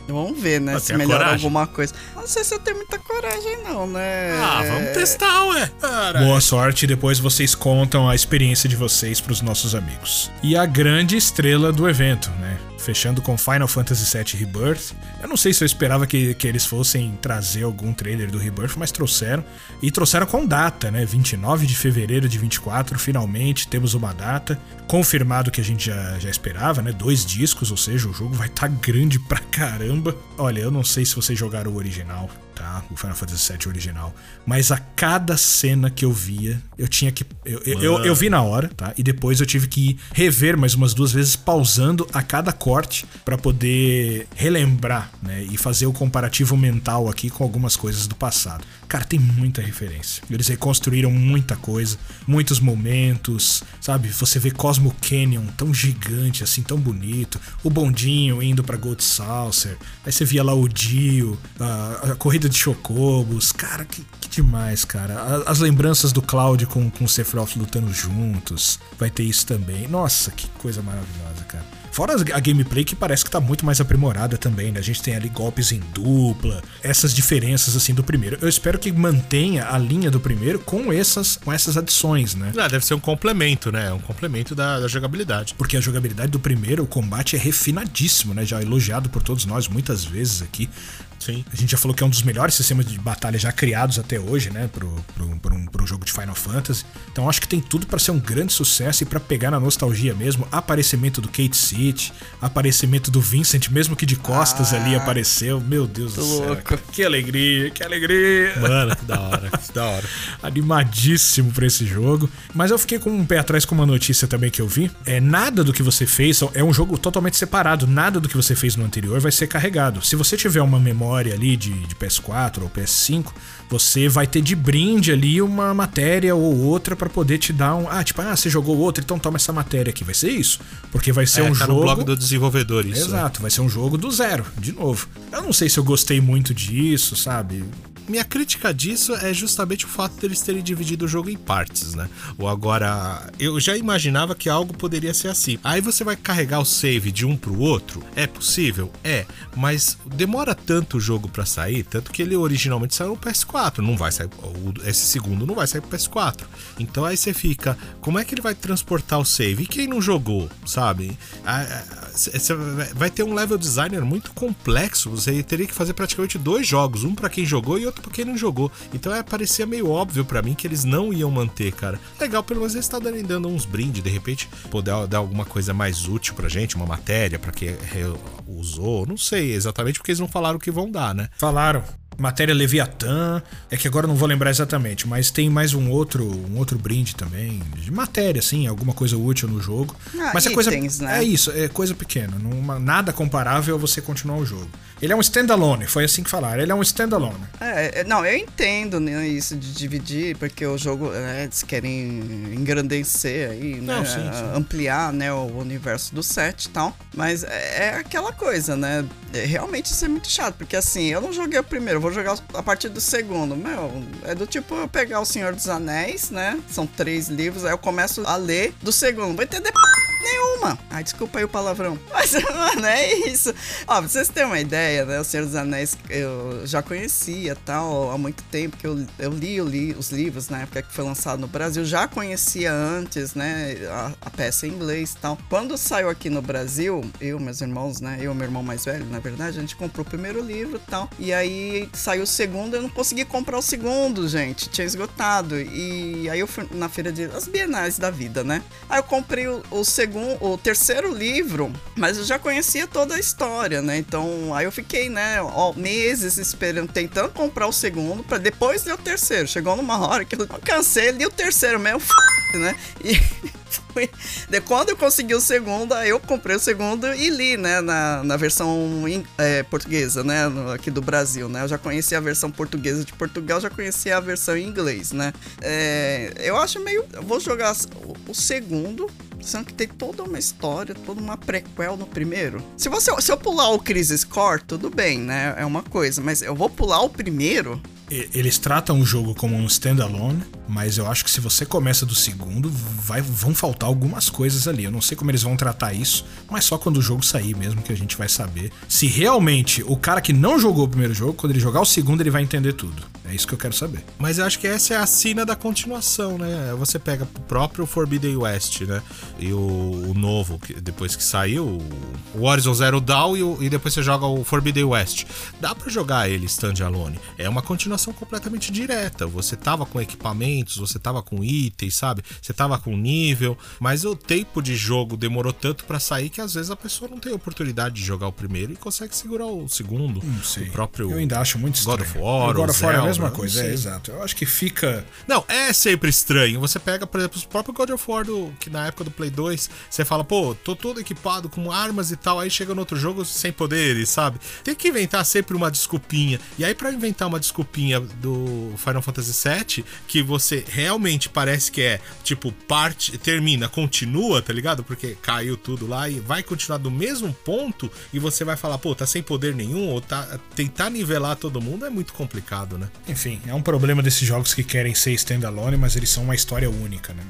vamos ver, né? Ah, se a melhora coragem? alguma coisa. Não sei se eu tenho muita coragem, não, né? Ah, vamos testar, ué. Cara, Boa sorte, depois vocês contam a experiência de vocês pros nossos amigos. E a grande estrela do evento, né? Fechando com Final Fantasy VII Rebirth. Eu não sei se eu esperava que, que eles fossem trazer algum trailer do Rebirth, mas trouxeram. E trouxeram com data, né? 29 de fevereiro de 24, finalmente temos uma data. Confirmado que a gente já, já esperava, né? Dois discos, ou seja, o jogo vai estar grande pra caramba. Olha, eu não sei se vocês jogaram o original tá? O Final Fantasy VII original. Mas a cada cena que eu via, eu tinha que. Eu, eu, eu, eu vi na hora, tá? E depois eu tive que rever mais umas duas vezes, pausando a cada corte pra poder relembrar, né? E fazer o comparativo mental aqui com algumas coisas do passado. Cara, tem muita referência. Eles reconstruíram muita coisa, muitos momentos, sabe? Você vê Cosmo Canyon tão gigante, assim, tão bonito. O bondinho indo pra Gold Saucer. Aí você via lá o Dio, a, a corrida de Chocobos. Cara, que, que demais, cara. A- As lembranças do Cloud com, com o Sephiroth lutando juntos. Vai ter isso também. Nossa, que coisa maravilhosa, cara. Fora a gameplay que parece que tá muito mais aprimorada também, né? A gente tem ali golpes em dupla, essas diferenças assim do primeiro. Eu espero que mantenha a linha do primeiro com essas, com essas adições, né? Ah, deve ser um complemento, né? Um complemento da, da jogabilidade. Porque a jogabilidade do primeiro, o combate é refinadíssimo, né? Já elogiado por todos nós muitas vezes aqui. Sim. A gente já falou que é um dos melhores sistemas de batalha já criados até hoje, né? Pro, pro, pro, um, pro jogo de Final Fantasy. Então acho que tem tudo pra ser um grande sucesso e pra pegar na nostalgia mesmo. Aparecimento do Kate City, aparecimento do Vincent, mesmo que de costas ali apareceu. Meu Deus do céu. louco. Que alegria, que alegria. Mano, que da hora, que da hora. animadíssimo pra esse jogo. Mas eu fiquei com um pé atrás com uma notícia também que eu vi. É nada do que você fez, é um jogo totalmente separado. Nada do que você fez no anterior vai ser carregado. Se você tiver uma memória ali de, de PS4 ou PS5, você vai ter de brinde ali uma matéria ou outra pra poder te dar um. Ah, tipo, ah, você jogou outro, então toma essa matéria aqui. Vai ser isso. Porque vai ser É, um tá jogo. no blog do desenvolvedor isso. né? Exato, vai ser um jogo do zero, de novo. Eu não sei se eu gostei muito disso, sabe? Minha crítica disso é justamente o fato deles terem dividido o jogo em partes, né? Ou agora, eu já imaginava que algo poderia ser assim. Aí você vai carregar o save de um pro outro? É possível? É, mas demora tanto o jogo pra sair, tanto que ele originalmente saiu no PS4, não vai sair, esse segundo não vai sair pro PS4. Então aí você fica, como é que ele vai transportar o save? E quem não jogou, sabe? Ah, ah, cê vai- ter um level designer muito complexo, você teria que fazer praticamente dois jogos, um pra quem jogou e outro pra quem não jogou. Então é, parecia meio óbvio pra mim que eles não iam manter, cara. Legal, pelo menos eles estão dando, dando uns brindes, de repente poder dar alguma coisa mais útil pra gente, uma matéria pra quem usou, não sei exatamente porque eles não falaram o que vão dar, né? Falaram. Matéria Leviatã. É que agora eu não vou lembrar exatamente, mas tem mais um outro, um outro brinde também. De matéria, assim, alguma coisa útil no jogo. Ah, mas é coisa. itens, né? É isso, é coisa pequena. Não, nada comparável a você continuar o jogo. Ele é um standalone, foi assim que falaram. Ele é um standalone. É, é, não, eu entendo né, isso de dividir, porque o jogo, né, eles querem engrandecer aí, né, Não, sim, sim. ampliar, né, o universo do set e tal. Mas é, é aquela coisa, né, é, realmente isso é muito chato, porque assim, eu não joguei o primeiro, vou jogar a partir do segundo. Meu, é do tipo eu pegar o Senhor dos Anéis, né, são três livros, aí eu começo a ler do segundo, não vou entender p... nenhuma. Ai, desculpa aí o palavrão. Mas, mano, é isso. Ó, pra vocês terem uma ideia, né? O Senhor dos Anéis eu já conhecia tal, há muito tempo que eu, eu li, eu li os livros na época que foi lançado no Brasil. Já conhecia antes, né? A, a peça em inglês tal. Quando saiu aqui no Brasil, eu, meus irmãos, né? Eu, meu irmão mais velho, na verdade, a gente comprou o primeiro livro tal. E aí saiu o segundo, eu não consegui comprar o segundo, gente. Tinha esgotado. E aí eu fui na feira de. as bienais da vida, né? Aí eu comprei o, o segundo, o terceiro livro, mas eu já conhecia toda a história, né? Então aí eu fiquei, né, ó, meses esperando, tentando comprar o segundo pra depois ler o terceiro. Chegou numa hora que eu cansei, li o terceiro mesmo. Né? E foi. De quando eu consegui o segundo, eu comprei o segundo e li, né, na, na versão é, portuguesa, né, aqui do Brasil, né? Eu já conhecia a versão portuguesa de Portugal, já conhecia a versão em inglês, né? É, eu acho meio. Eu vou jogar o, o segundo. Sendo que tem toda uma história, toda uma prequel no primeiro. Se, você, se eu pular o Crisis Core, tudo bem, né? É uma coisa. Mas eu vou pular o primeiro. Eles tratam o jogo como um standalone, mas eu acho que se você começa do segundo, vai, vão faltar algumas coisas ali. Eu não sei como eles vão tratar isso, mas só quando o jogo sair mesmo que a gente vai saber se realmente o cara que não jogou o primeiro jogo, quando ele jogar o segundo, ele vai entender tudo. É isso que eu quero saber. Mas eu acho que essa é a sina da continuação, né? Você pega o próprio Forbidden West, né? E o, o novo, que depois que saiu, o Horizon Zero Dawn e, o- e depois você joga o Forbidden West. Dá pra jogar ele standalone. É uma continuação completamente direta. Você tava com você tava com itens, sabe? Você tava com nível, mas o tempo de jogo demorou tanto pra sair que às vezes a pessoa não tem oportunidade de jogar o primeiro e consegue segurar o segundo. Não sei. O próprio Eu ainda acho muito God estranho. of War, God of War é a mesma coisa, é, exato. Eu acho que fica. Não, é sempre estranho. Você pega, por exemplo, o próprio God of War, do, que na época do Play 2, você fala, pô, tô todo equipado com armas e tal, aí chega no outro jogo sem poderes, sabe? Tem que inventar sempre uma desculpinha. E aí, pra inventar uma desculpinha do Final Fantasy VII, que você realmente parece que é, tipo, parte, termina, continua, tá ligado? Porque caiu tudo lá e vai continuar do mesmo ponto e você vai falar, pô, tá sem poder nenhum, ou tá, tentar nivelar todo mundo é muito complicado, né? Enfim, é um problema desses jogos que querem ser standalone, mas eles são uma história única, né?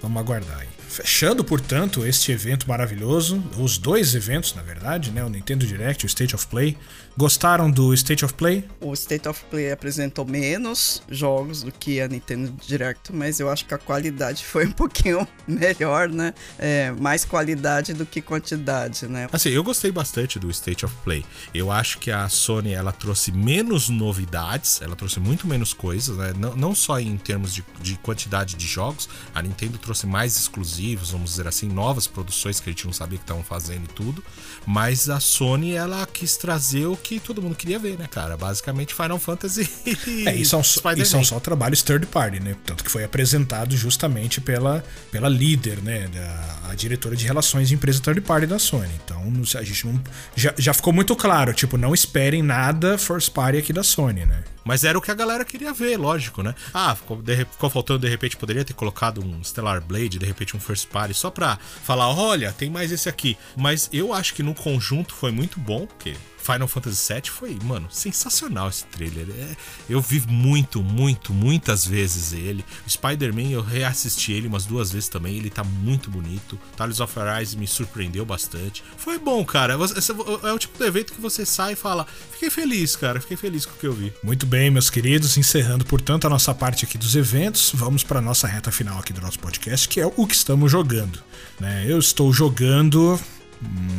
Vamos aguardar aí. Fechando, portanto, este evento maravilhoso, os dois eventos, na verdade, né? O Nintendo Direct e o State of Play. Gostaram do State of Play? O State of Play apresentou menos jogos do que a Nintendo Direct, mas eu acho que a qualidade foi um pouquinho melhor, né? É, mais qualidade do que quantidade, né? Assim, eu gostei bastante do State of Play. Eu acho que a Sony ela trouxe menos novidades, ela trouxe muito menos coisas, né? Não, não só em termos de, de quantidade de jogos, a Nintendo trouxe mais exclusivos, vamos dizer assim, novas produções que a gente não sabia que estavam fazendo e tudo. Mas a Sony ela quis trazer o que todo mundo queria ver, né, cara? Basicamente Final Fantasy e É, e são, só- e são só trabalhos third party, né? Tanto que foi apresentado justamente pela, pela líder, né? Da, a diretora de relações de empresa third party da Sony. Então, a gente não. Já, já ficou muito claro, tipo, não esperem nada first party aqui da Sony, né? Mas era o que a galera queria ver, lógico, né? Ah, ficou, de ficou faltando, de repente, poderia ter colocado um Stellar Blade, de repente um First Party, só pra falar, olha, tem mais esse aqui. Mas eu acho que no conjunto foi muito bom, porque Final Fantasy VII foi, mano, sensacional esse trailer. É, eu vi muito, muito, muitas vezes ele. Spider-Man, eu reassisti ele umas duas vezes também, ele tá muito bonito. Tales of Arise me surpreendeu bastante. Foi bom, cara. Você- É o tipo de evento que você sai e fala, fiquei feliz, cara, fiquei feliz com o que eu vi. Muito bem, meus queridos, encerrando, portanto, a nossa parte aqui dos eventos, vamos para nossa reta final aqui do nosso podcast, que é o que estamos jogando. Né? Eu estou jogando.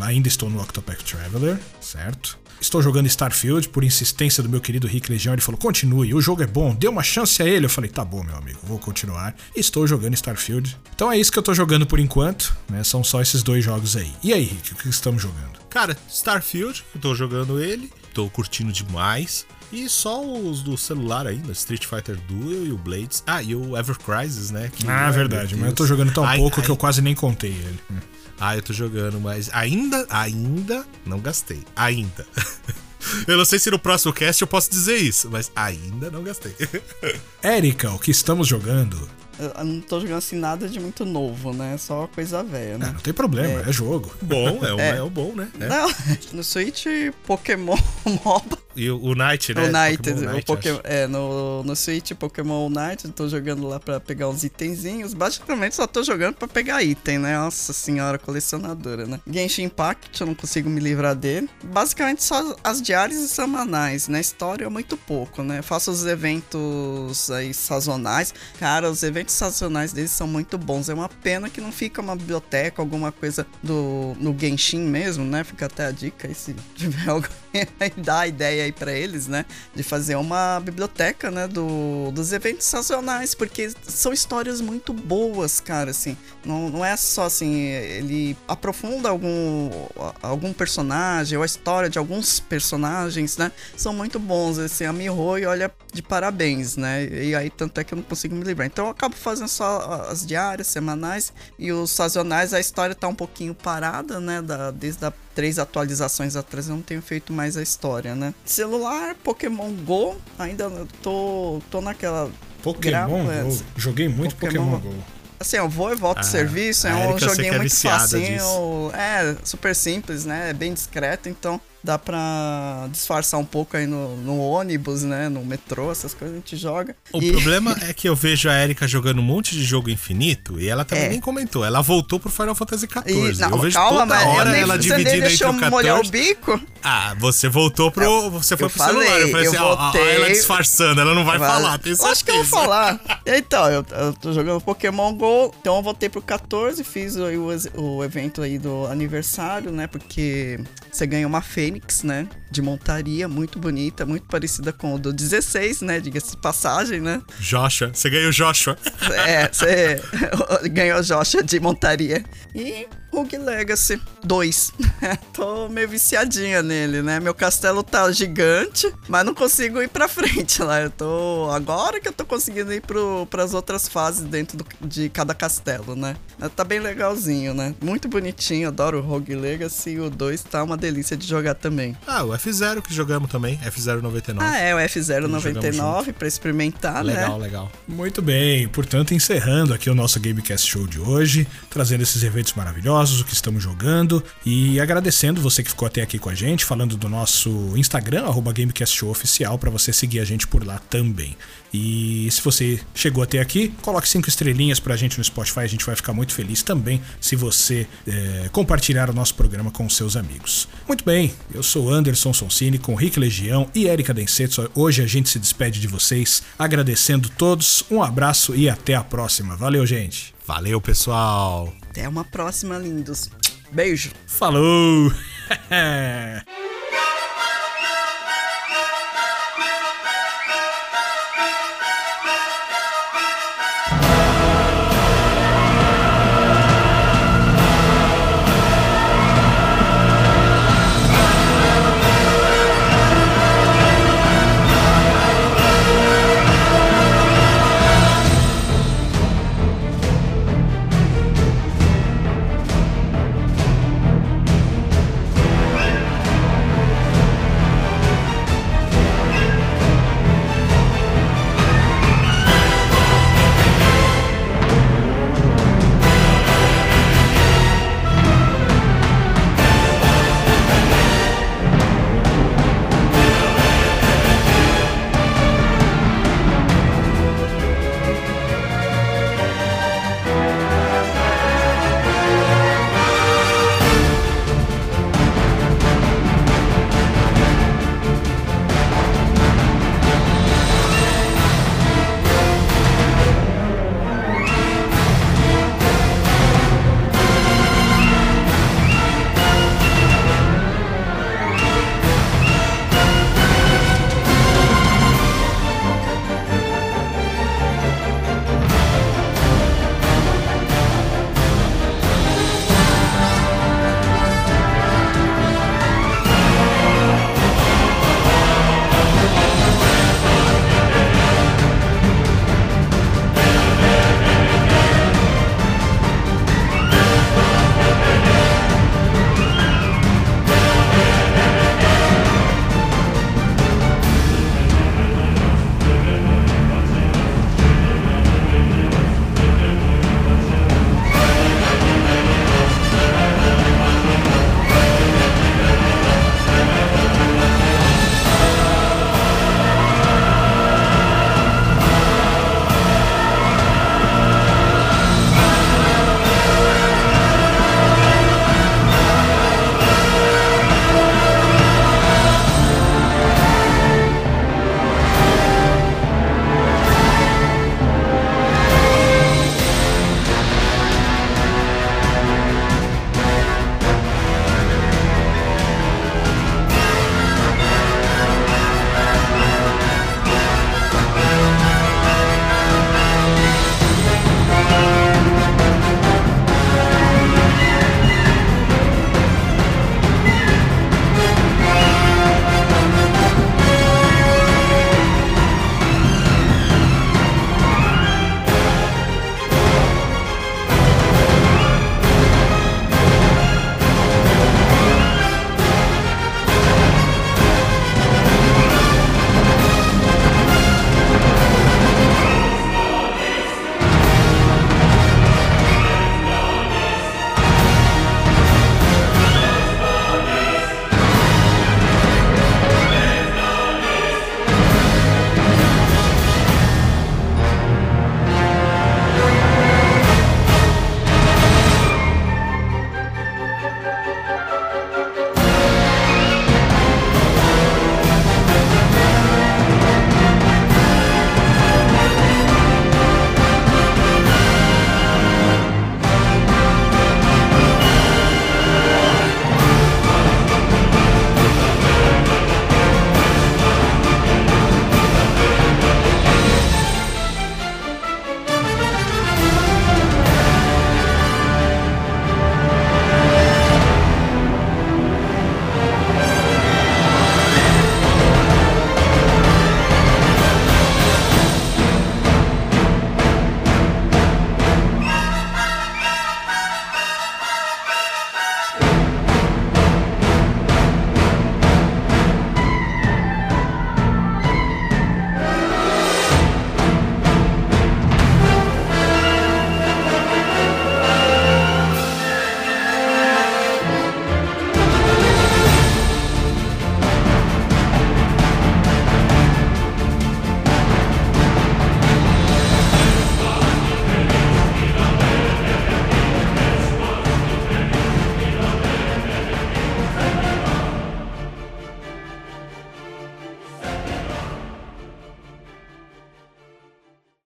Ainda estou no Octopath Traveler, certo? Estou jogando Starfield por insistência do meu querido Rick Legião. Ele falou: continue, o jogo é bom, dê uma chance a ele. Eu falei: tá bom, meu amigo, vou continuar. Estou jogando Starfield. Então é isso que eu tô jogando por enquanto, né? São só esses dois jogos aí. E aí, Rick, o que estamos jogando? Cara, Starfield, tô jogando ele, tô curtindo demais. E só os do celular ainda, Street Fighter Duel e o Blades. Ah, e o Ever Crisis, né? que- Ah, ai, verdade, mas eu tô jogando tão Ai, pouco ai. que eu quase nem contei ele. Ah, eu tô jogando, mas ainda, ainda não gastei. Ainda. Eu não sei se no próximo cast eu posso dizer isso, mas ainda não gastei. Érica, o que estamos jogando? Eu não tô jogando assim nada de muito novo, né? Só coisa velha, Ah, né? não tem problema, é, jogo. bom, é o, É. é o bom, né? É. Não, no Switch, Pokémon MOBA. E o, o Night, né? o Night, Pokémon o Night, Pokémon, é, no, no Switch Pokémon eu tô jogando lá pra pegar uns itenzinhos. Basicamente só tô jogando pra pegar item, né? Nossa senhora, colecionadora, né? Genshin Impact, eu não consigo me livrar dele. Basicamente só as diárias e semanais, né? História é muito pouco, né? Faço os eventos aí sazonais. Cara, os eventos sazonais deles são muito bons. É uma pena que não fica uma biblioteca, alguma coisa do no Genshin mesmo, né? Fica até a dica aí se tiver alguém dá a ideia aí pra eles, né? De fazer uma biblioteca, né? Do, dos eventos sazonais, porque são histórias muito boas, cara, assim. Não, não é só assim, ele aprofunda algum, algum personagem ou a história de alguns personagens, né? São muito bons, assim, a Mihoi olha de parabéns, né? E aí tanto é que eu não consigo me livrar. Então eu acabo fazendo só as diárias, semanais e os sazonais, a história tá um pouquinho parada, né? Da, desde a três atualizações atrás eu não tenho feito mais a história, né? Celular, Pokémon Go, ainda tô, tô naquela. Pokémon Grava- Go. Joguei muito Pokémon- Pokémon, Go. Assim, eu vou e volto do Ah, serviço, é um joguinho é muito facinho. É, super simples, né? É bem discreto, então dá pra disfarçar um pouco aí no, no ônibus, né? No metrô, essas coisas a gente joga. O E- problema é que eu vejo a Erika jogando um monte de jogo infinito e ela também É. nem comentou. Ela voltou pro Final Fantasy XIV. E, não, eu vejo calma, toda mas hora eu nem, ela nem dividindo entre o 14. molhar o bico. Ah, você voltou pro. Você foi eu pro celular. Eu falei, falei assim, eu ó, ó, voltei. ela disfarçando, ela não vai falar, tenho certeza. Acho que eu vou falar. Então, eu, eu tô jogando Pokémon GO, então eu voltei pro 14, fiz o, o evento aí do aniversário, né? Porque você ganha uma Fênix, né? De montaria, muito bonita, muito parecida com o do 16, né? Diga-se passagem, né? Joshua, você ganhou Joshua. É, você ganhou Joshua de montaria. E Rogue Legacy 2. Tô meio viciadinha nele, né? Meu castelo tá gigante, mas não consigo ir pra frente lá. Eu tô. Agora que eu tô conseguindo ir pro, pras outras fases dentro do- de cada castelo, né? Mas Tá bem legalzinho, né? Muito bonitinho, adoro o Rogue Legacy. O 2 tá uma delícia de jogar também. Ah, o F0 que jogamos também, F099. Ah, é, o Jogamos F099 pra experimentar, né? legal, legal. Muito bem, portanto, encerrando aqui o nosso Gamecast Show de hoje, trazendo esses eventos maravilhosos, o que estamos jogando e agradecendo você que ficou até aqui com a gente, falando do nosso Instagram, arroba Gamecast Show Oficial, para você seguir a gente por lá também. E se você chegou até aqui, coloque cinco estrelinhas pra gente no Spotify, a gente vai ficar muito feliz também se você eh, compartilhar o nosso programa com os seus amigos. Muito bem, eu sou Anderson Sonsini com Rick Legião e Erika Densetsu. Hoje a gente se despede de vocês, agradecendo todos, um abraço e até a próxima. Valeu, gente. Valeu, pessoal. Até uma próxima, lindos. Beijo. Falou!